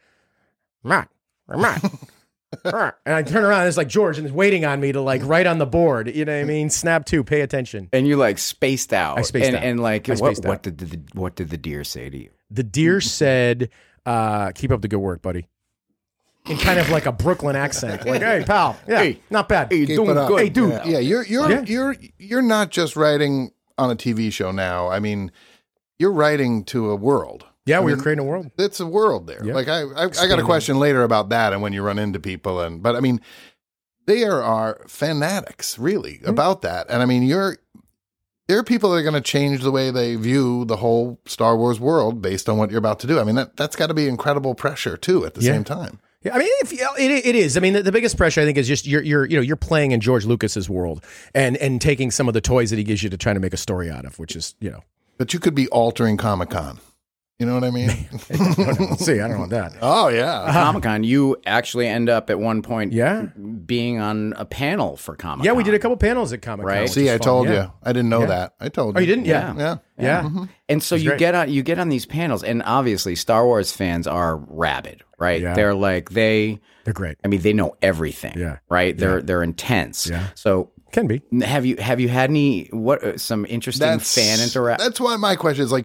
S4: Matt, Matt. and I turn around, and it's like George, and it's waiting on me to like write on the board. You know what I mean? Snap two, pay attention.
S2: And you like spaced out.
S4: I spaced
S2: and,
S4: out.
S2: And like, what,
S4: spaced
S2: what did the what did the deer say to you?
S4: The deer said, uh, "Keep up the good work, buddy." In kind of like a Brooklyn accent, like, "Hey, pal, yeah,
S2: Hey.
S4: not bad."
S2: Hey,
S1: Keep
S2: doing good.
S4: Hey, dude.
S1: Yeah, yeah, you're you're
S4: Yeah.
S1: you're you're not just writing on a TV show now. I mean, you're writing to a world.
S4: Yeah,
S1: I
S4: we were
S1: mean,
S4: creating a world.
S1: It's a world there.
S4: Yeah.
S1: Like I, I, I got a question later about that, and when you run into people, and but I mean, they are, are fanatics really
S4: Hmm.
S1: about that, and I mean, you're there are people that are going to change the way they view the whole Star Wars world based on what you're about to do. I mean, that that's got to be incredible pressure too at the
S4: Yeah.
S1: same time.
S4: Yeah, I mean, if, it, it is. I mean, the, the biggest pressure I think is just you're you're you know you're playing in George Lucas's world and and taking some of the toys that he gives you to try to make a story out of, which is you know.
S1: But you could be altering Comic Con. You know what I mean?
S4: See, I don't want that.
S1: oh yeah.
S2: Comic Con, you actually end up at one point
S4: Yeah.
S2: being on a panel for Comic Con.
S4: Yeah, we did a couple panels at Comic Con.
S2: Right.
S1: See, I told you. I didn't know
S4: Yeah.
S1: that. I told you.
S4: Oh,
S1: you.
S4: you didn't? Yeah.
S1: Yeah.
S4: Yeah.
S2: And so you
S4: great.
S2: get on you get on these panels, and obviously Star Wars fans are rabid, right?
S4: Yeah.
S2: They're like they,
S4: They're great.
S2: I mean, they know everything,
S4: Yeah.
S2: right? They're they're intense.
S4: Yeah.
S2: So
S4: Can be.
S2: have you have you had any what uh, some interesting fan interaction?
S1: That's why my question is like,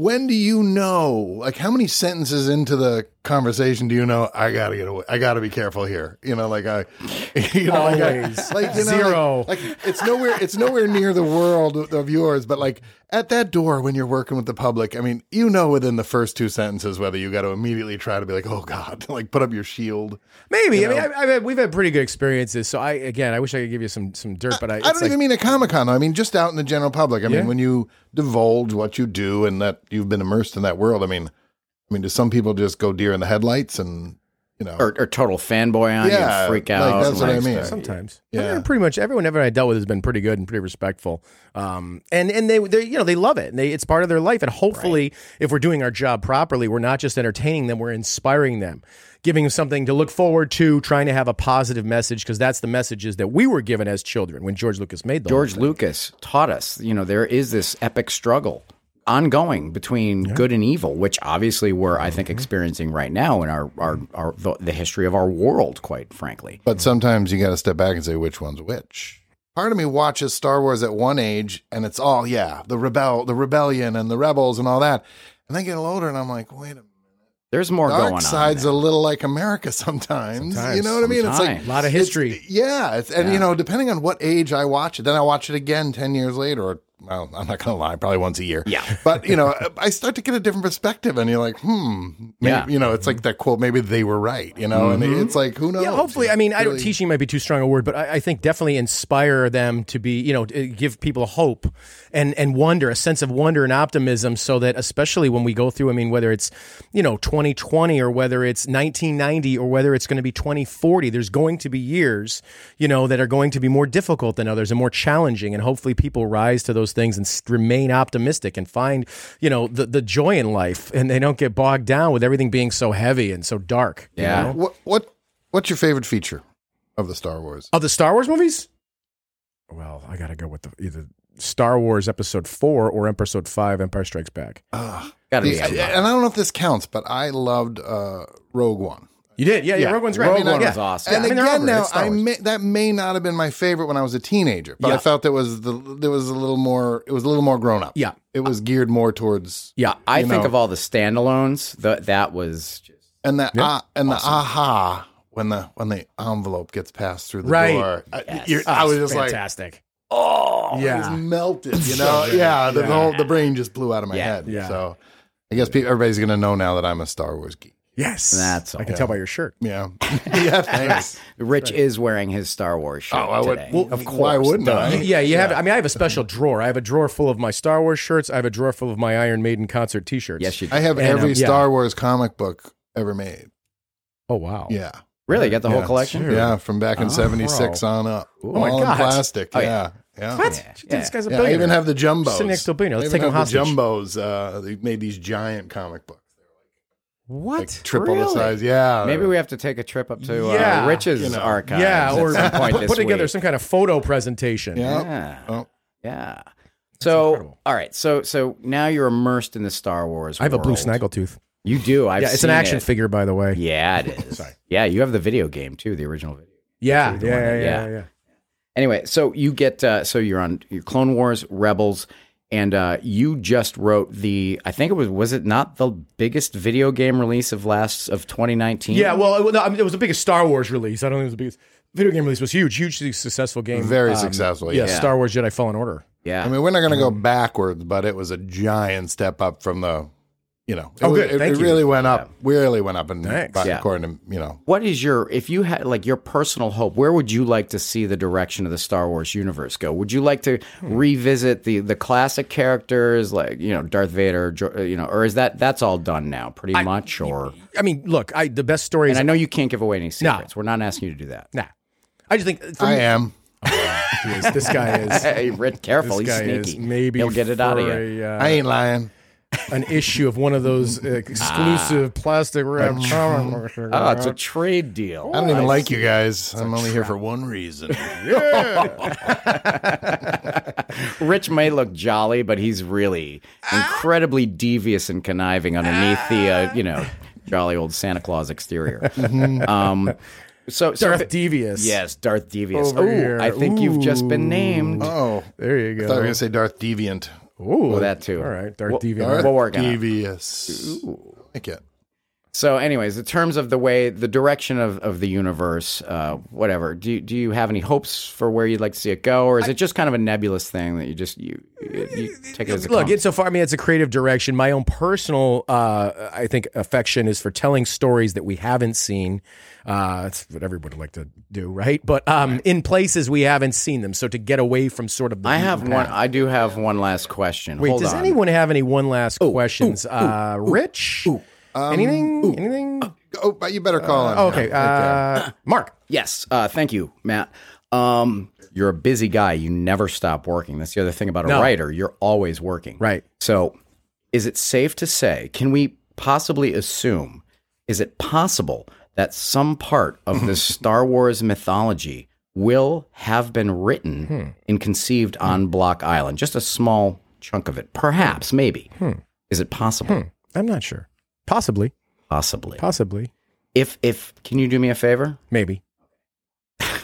S1: when do you know? Like, how many sentences into the conversation do you know? I gotta get away. I gotta be careful here. You know, like I, you know, like, I- like you know,
S4: Zero.
S1: Like, like it's nowhere. It's nowhere near the world of yours. But like at that door when you're working with the public, I mean, you know, within the first two sentences whether you got to immediately try to be like, oh god, like put up your shield.
S4: Maybe.
S1: You
S4: I mean. I, I've we've had pretty good experiences. So I again, I wish I could give you some some dirt, but I,
S1: I don't
S4: like-
S1: even mean at Comic Con. I mean just out in the general public. I
S4: Yeah.
S1: mean when you divulge what you do and that you've been immersed in that world. I mean, I mean, do some people just go deer in the headlights and you know?
S2: or, or total fanboy on you
S1: Yeah,
S2: and freak
S1: like,
S2: out.
S1: that's what I mean.
S2: stuff.
S4: Sometimes,
S1: Yeah.
S4: yeah. Pretty much everyone ever I dealt with has been pretty good and pretty respectful, um, and and they they you know they love it. And they, it's part of their life. And hopefully, if we're doing our job properly, we're not just entertaining them, we're inspiring them, giving them something to look forward to, trying to have a positive message because that's the messages that we were given as children when George Lucas made them.
S2: George Lucas taught us, you know, there is this epic struggle ongoing between good and evil, which obviously we're, I
S1: Mm-hmm.
S2: think, experiencing right now in our, our, our the, the history of our world, quite frankly.
S1: But sometimes you got to step back and say which one's which. Part of me watches Star Wars at one age, and it's all yeah, the rebel, the rebellion, and the rebels, and all that. And then get a older, and I'm like, wait a minute.
S2: There's more going
S1: Dark
S2: on.
S1: side's
S2: there.
S1: a little like America sometimes.
S4: Sometimes.
S1: You know what I mean? It's like
S4: a lot of
S1: it's-
S4: history.
S1: yeah, it's, and you know, depending on what age I watch it, then I watch it again ten years later, or well, I'm not gonna lie, probably once a year.
S2: Yeah.
S1: but you know, I start to get a different perspective, and you're like, hmm, maybe,
S2: Yeah.
S1: you know, it's like that quote, maybe they were right, you know, and it's like, who knows?
S4: Yeah, hopefully. I mean, I don't teaching might be too strong a word, but I, I think definitely inspire them to be, you know, give people hope and and wonder, a sense of wonder and optimism, so that especially when we go through, I mean, whether it's you know 2020 or whether it's 1990 or whether it's going to be 2040, there's going to be years, you know, that are going to be more difficult than others and more challenging, and hopefully people rise to those things and remain optimistic and find, you know, the the joy in life, and they don't get bogged down with everything being so heavy and so dark. you
S2: Yeah.
S4: know?
S1: What what what's your favorite feature of the Star Wars?
S4: Of the Star Wars movies? Well, I gotta go with the either Star Wars Episode Four or Episode Five: Empire Strikes Back.
S2: Gotta be
S1: and I don't know if this counts, but I loved uh, Rogue One.
S4: You did, yeah, yeah. Rogue One's great.
S2: Rogue
S4: I mean,
S2: One
S4: yeah.
S2: was awesome.
S1: And
S4: I mean,
S1: again,
S4: great.
S1: now I may, that may not have been my favorite when I was a teenager, but I felt it was the there was a little more it was a little more grown up.
S4: Yeah.
S1: it was geared more towards
S2: Yeah, I think
S1: know.
S2: of all the standalones. The, that was just
S1: and the ah and the aha when the when the envelope gets passed through the
S4: Right.
S1: door. I,
S2: Yes.
S1: you're-
S4: Oh,
S1: I was
S4: it's
S1: just like,
S4: fantastic.
S1: oh,
S4: Yeah.
S1: it was melted. You know, yeah. The, the whole the brain just blew out of my
S2: Yeah.
S1: head.
S4: Yeah.
S1: So I guess people, everybody's gonna know now that I'm a Star Wars geek.
S4: Yes,
S2: That's
S4: I can
S2: all.
S4: tell by your shirt.
S1: Yeah, yeah. Thanks.
S2: Rich is wearing his Star Wars shirt
S1: Oh, I would.
S2: today.
S1: Well, of course. Why wouldn't I?
S4: Yeah, you have. I mean, I have a special drawer. I have a drawer full of my Star Wars shirts. I have a drawer full of my Iron Maiden concert T-shirts.
S2: yes, you do.
S1: I have
S4: And,
S1: every
S4: um, yeah.
S1: Star Wars comic book ever made.
S4: Oh wow.
S1: Yeah.
S2: really you got the whole
S1: Yeah.
S2: collection.
S1: Yeah, from back in
S2: Oh,
S1: '76 on up.
S4: Oh, my
S1: All in
S4: God.
S1: plastic.
S2: Oh,
S1: yeah,
S2: yeah.
S1: yeah.
S4: What?
S2: Yeah.
S4: Dude, This guy's a
S1: Yeah, I
S4: billionaire.
S1: even have the jumbos.
S4: Sit next to a billionaire. Let's
S1: even
S4: take him
S1: have the jumbos. Uh, they made these giant comic books,
S4: what?
S1: like triple the size. Yeah,
S2: Maybe we have to take a trip up to
S4: Yeah.
S2: uh, Rich's
S1: You know.
S2: archives.
S4: yeah, or
S2: some point
S4: put,
S2: this
S4: put together
S2: week.
S4: some kind of photo presentation.
S1: Yeah.
S2: Yeah.
S1: Oh,
S2: Yeah. So,
S4: incredible.
S2: all right. So, so now you're immersed in the Star Wars.
S4: I have a blue snaggletooth.
S2: You do. I've
S4: yeah, it's an action
S2: it.
S4: figure, by the way.
S2: Yeah, it is. Yeah, you have the video game too, the original video.
S4: Yeah, yeah, yeah,
S2: that-
S4: yeah,
S2: yeah.
S4: yeah.
S2: Anyway, so you get uh, so you're on your Clone Wars, Rebels, and uh, you just wrote the. I think it was was it not the biggest video game release of last of 2019?
S4: Yeah, well, it, no, I mean, it was the biggest Star Wars release. I don't think it was the biggest video game release. It was huge, hugely successful game.
S1: Very
S4: Um,
S1: successful.
S4: Yeah,
S1: Yeah.
S4: Star Wars Jedi Fallen Order.
S2: yeah.
S1: I mean, we're not going to
S4: Mm-hmm.
S1: go backwards, but it was a giant step up from the, you know, it,
S4: Oh, good.
S1: it, it really went up. we Really went up, and
S2: Yeah.
S1: according to you know,
S2: What is your if you had like your personal hope? Where would you like to see the direction of the Star Wars universe go? Would you like to
S4: Hmm.
S2: revisit the the classic characters like you know Darth Vader, Jo- you know, or is that that's all done now pretty much? Or
S4: I mean, look, I the best stories.
S2: and I know you can't give away any secrets. We're not asking you to do that.
S4: nah, I just think
S1: I
S4: me,
S1: am.
S4: is- this guy is.
S2: Hey, Rick, careful,
S4: This
S2: he's
S4: guy is
S2: sneaky.
S4: maybe
S2: he'll get it out of you.
S4: a, uh,
S1: I ain't lying.
S4: An issue of one of those exclusive ah. plastic wrap.
S2: Oh, it's a trade deal.
S1: I don't even like you guys. I'm only here for one reason.
S2: Rich may look jolly, but he's really ah. incredibly devious and conniving underneath the, uh, you know, jolly old Santa Claus exterior. Mm-hmm. um, so, so
S4: Darth Devious.
S2: yes, Darth Devious.
S4: Over
S2: Oh,
S4: here.
S2: I think you've just been named.
S1: oh,
S4: There you go.
S1: I thought you were gonna say Darth Deviant.
S4: Ooh,
S2: Well, that too.
S4: All right, Darth
S2: We'll-
S4: Deviant.
S1: Darth
S2: We'll work on it.
S1: Devious. I like it.
S2: So, anyways, in terms of the way, the direction of, of the universe, uh, whatever, do you, do you have any hopes for where you'd like to see it go, or is it just kind of a nebulous thing that you just you, you, take it as a
S4: Look,
S2: comes?
S4: insofar, I mean, it's a creative direction. My own personal, uh, I think, affection is for telling stories that we haven't seen. Uh, that's what everybody would like to do, right? But um, in places we haven't seen them. So to get away from sort of the
S2: I have
S4: beaten
S2: one. I do have one last question.
S4: Wait,
S2: Hold
S4: does
S2: on.
S4: anyone have any one last questions? uh, Rich? Anything? anything?
S1: Oh, but you better call him.
S4: Oh, okay. Uh, Mark.
S2: Yes. Uh, thank you, Matt. Um, you're a busy guy. You never stop working. That's the other thing about a
S4: No.
S2: writer. You're always working.
S4: Right.
S2: So, is it safe to say? Can we possibly assume? Is it possible that some part of the Star Wars mythology will have been written
S4: Hmm.
S2: and conceived on Block Island? Just a small chunk of it, perhaps, maybe.
S4: Hmm.
S2: Is it possible?
S4: I'm not sure. Possibly.
S2: Possibly.
S4: Possibly.
S2: If if can you do me a favor?
S4: Maybe.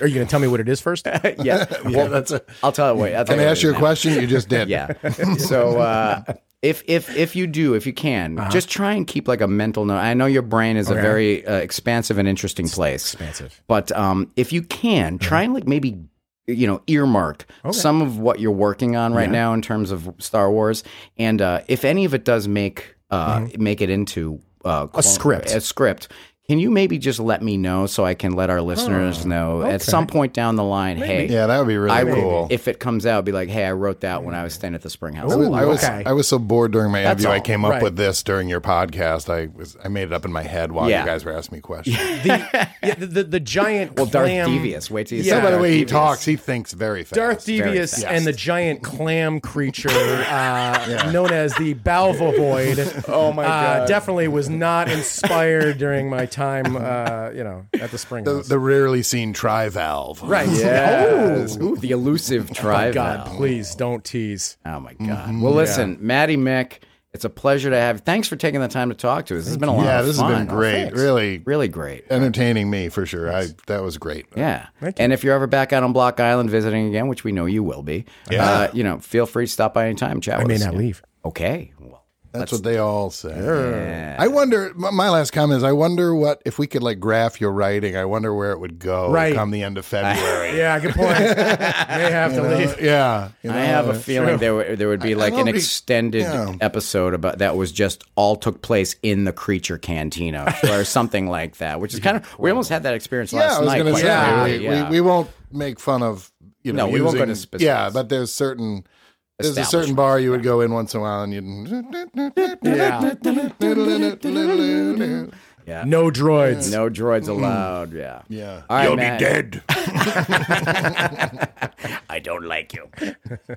S4: Are you going to tell me what it is first?
S2: yeah.
S1: Yeah,
S2: Well,
S1: that's a.
S2: I'll tell you. Wait. I'll tell
S1: Can I ask you a
S2: is
S1: question? You just did.
S2: Yeah. So uh, if if if you do, if you can, just try and keep like a mental note. I know your brain is a very uh, expansive and interesting place,
S4: Expansive.
S2: but um, if you can, try and like maybe you know earmark some of what you're working on right now in terms of Star Wars, and uh, if any of it does make uh, make it into uh, a
S4: script.
S2: a script. Can you maybe just let me know so I can let our listeners know at some point down the line? Hey,
S1: Yeah, that would be really
S2: I will,
S1: cool.
S2: if it comes out, be like, hey, I wrote that when I was staying at the Spring House.
S1: I was, I was,
S4: okay.
S1: I was so bored during my interview. I came up
S4: Right.
S1: with this during your podcast. I was I made it up in my head while
S2: Yeah.
S1: you guys were asking me questions.
S4: The, yeah, the, the, the giant
S2: well, Darth Devious. Wait till you
S4: Yeah,
S1: So by the
S2: Darth
S1: way he talks, he thinks very fast.
S4: Darth Devious
S2: fast.
S4: and the giant clam creature uh, known as the Balvovoid. oh my uh, Definitely was not inspired during my time, uh, you know, at the spring
S1: the,
S4: house.
S1: the rarely seen trivalve.
S4: right.
S2: Yes. Ooh, the elusive tri
S4: Oh, God, please don't tease.
S2: Oh my God. Well, listen, Maddie Mick, it's a pleasure to have. Thanks for taking the time to talk to us. This has been a lot
S1: Yeah,
S2: of
S1: this
S2: fun.
S1: has been great.
S2: thanks.
S1: really
S2: really great.
S1: entertaining me for sure. I that was great.
S2: Yeah. And if you're ever back out on Block Island visiting again, which we know you will be, uh, you know, feel free to stop by anytime. Chat
S4: I
S2: with
S4: may
S2: us.
S4: not leave.
S2: Okay. Well,
S1: That's what they all say. I wonder. My my last comment is: I wonder what if we could like graph your writing. I wonder where it would go
S4: Right.
S1: come the end of February.
S4: Yeah, good point. may have to
S1: Uh,
S4: leave.
S1: yeah, you
S2: I have a feeling there would, there would be like an
S1: love
S2: extended
S1: yeah.
S2: episode about that was just all took place in the creature cantina or something like that, which is kind of we almost had that experience
S1: Yeah,
S2: last
S1: I was
S2: night.
S1: going to say
S2: frankly,
S1: we,
S2: yeah.
S1: we, we won't make fun of you know.
S2: No, we won't go
S1: using-
S2: to specifics.
S1: Yeah, but there's certain. There's a certain bar you would go in once in a while, and you.
S2: yeah. yeah.
S4: No droids.
S2: No droids allowed. Yeah.
S1: Yeah,
S2: All right,
S1: you'll
S2: man.
S1: be dead.
S2: I don't like you.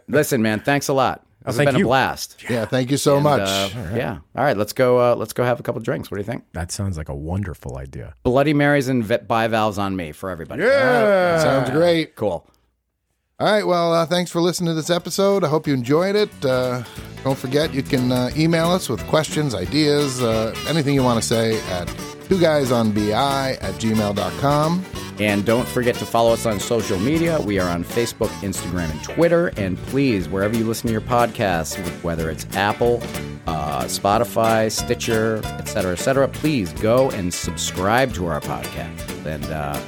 S2: Listen, man. Thanks a lot. This has
S4: thank
S2: been a
S4: you.
S2: blast.
S1: Yeah, thank you so
S2: And,
S1: much.
S2: uh, Yeah. All right. Let's go. Uh, let's go have a couple drinks. What do you think?
S4: That sounds like a wonderful idea.
S2: Bloody Marys and vi- bivalves on me for everybody.
S4: Yeah.
S1: Sounds great.
S2: Cool.
S1: All right. Well, uh, thanks for listening to this episode. I hope you enjoyed it. Uh, don't forget, you can uh, email us with questions, ideas, uh, anything you want to say at two guys on bi at gmail.com.
S2: And don't forget to follow us on social media. We are on Facebook, Instagram, and Twitter. And please, wherever you listen to your podcasts, whether it's Apple, uh, Spotify, Stitcher, et cetera, et cetera, please go and subscribe to our podcast. And, uh,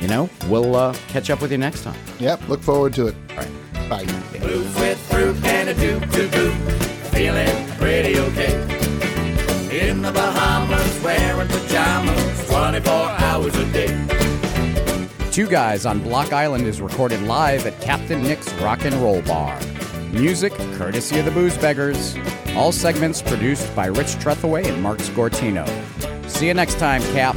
S2: you know, we'll uh, catch up with you next time.
S1: Yep. Look forward to it. All right. Bye.
S3: Move with fruit and a doop to boop. Feeling pretty okay. In the Bahamas, wearing pajamas 24 hours a day.
S2: Two Guys on Block Island is recorded live at Captain Nick's Rock and Roll Bar. Music courtesy of the Booze Beggars. All segments produced by Rich Trethaway and Mark Scortino. See you next time, Cap.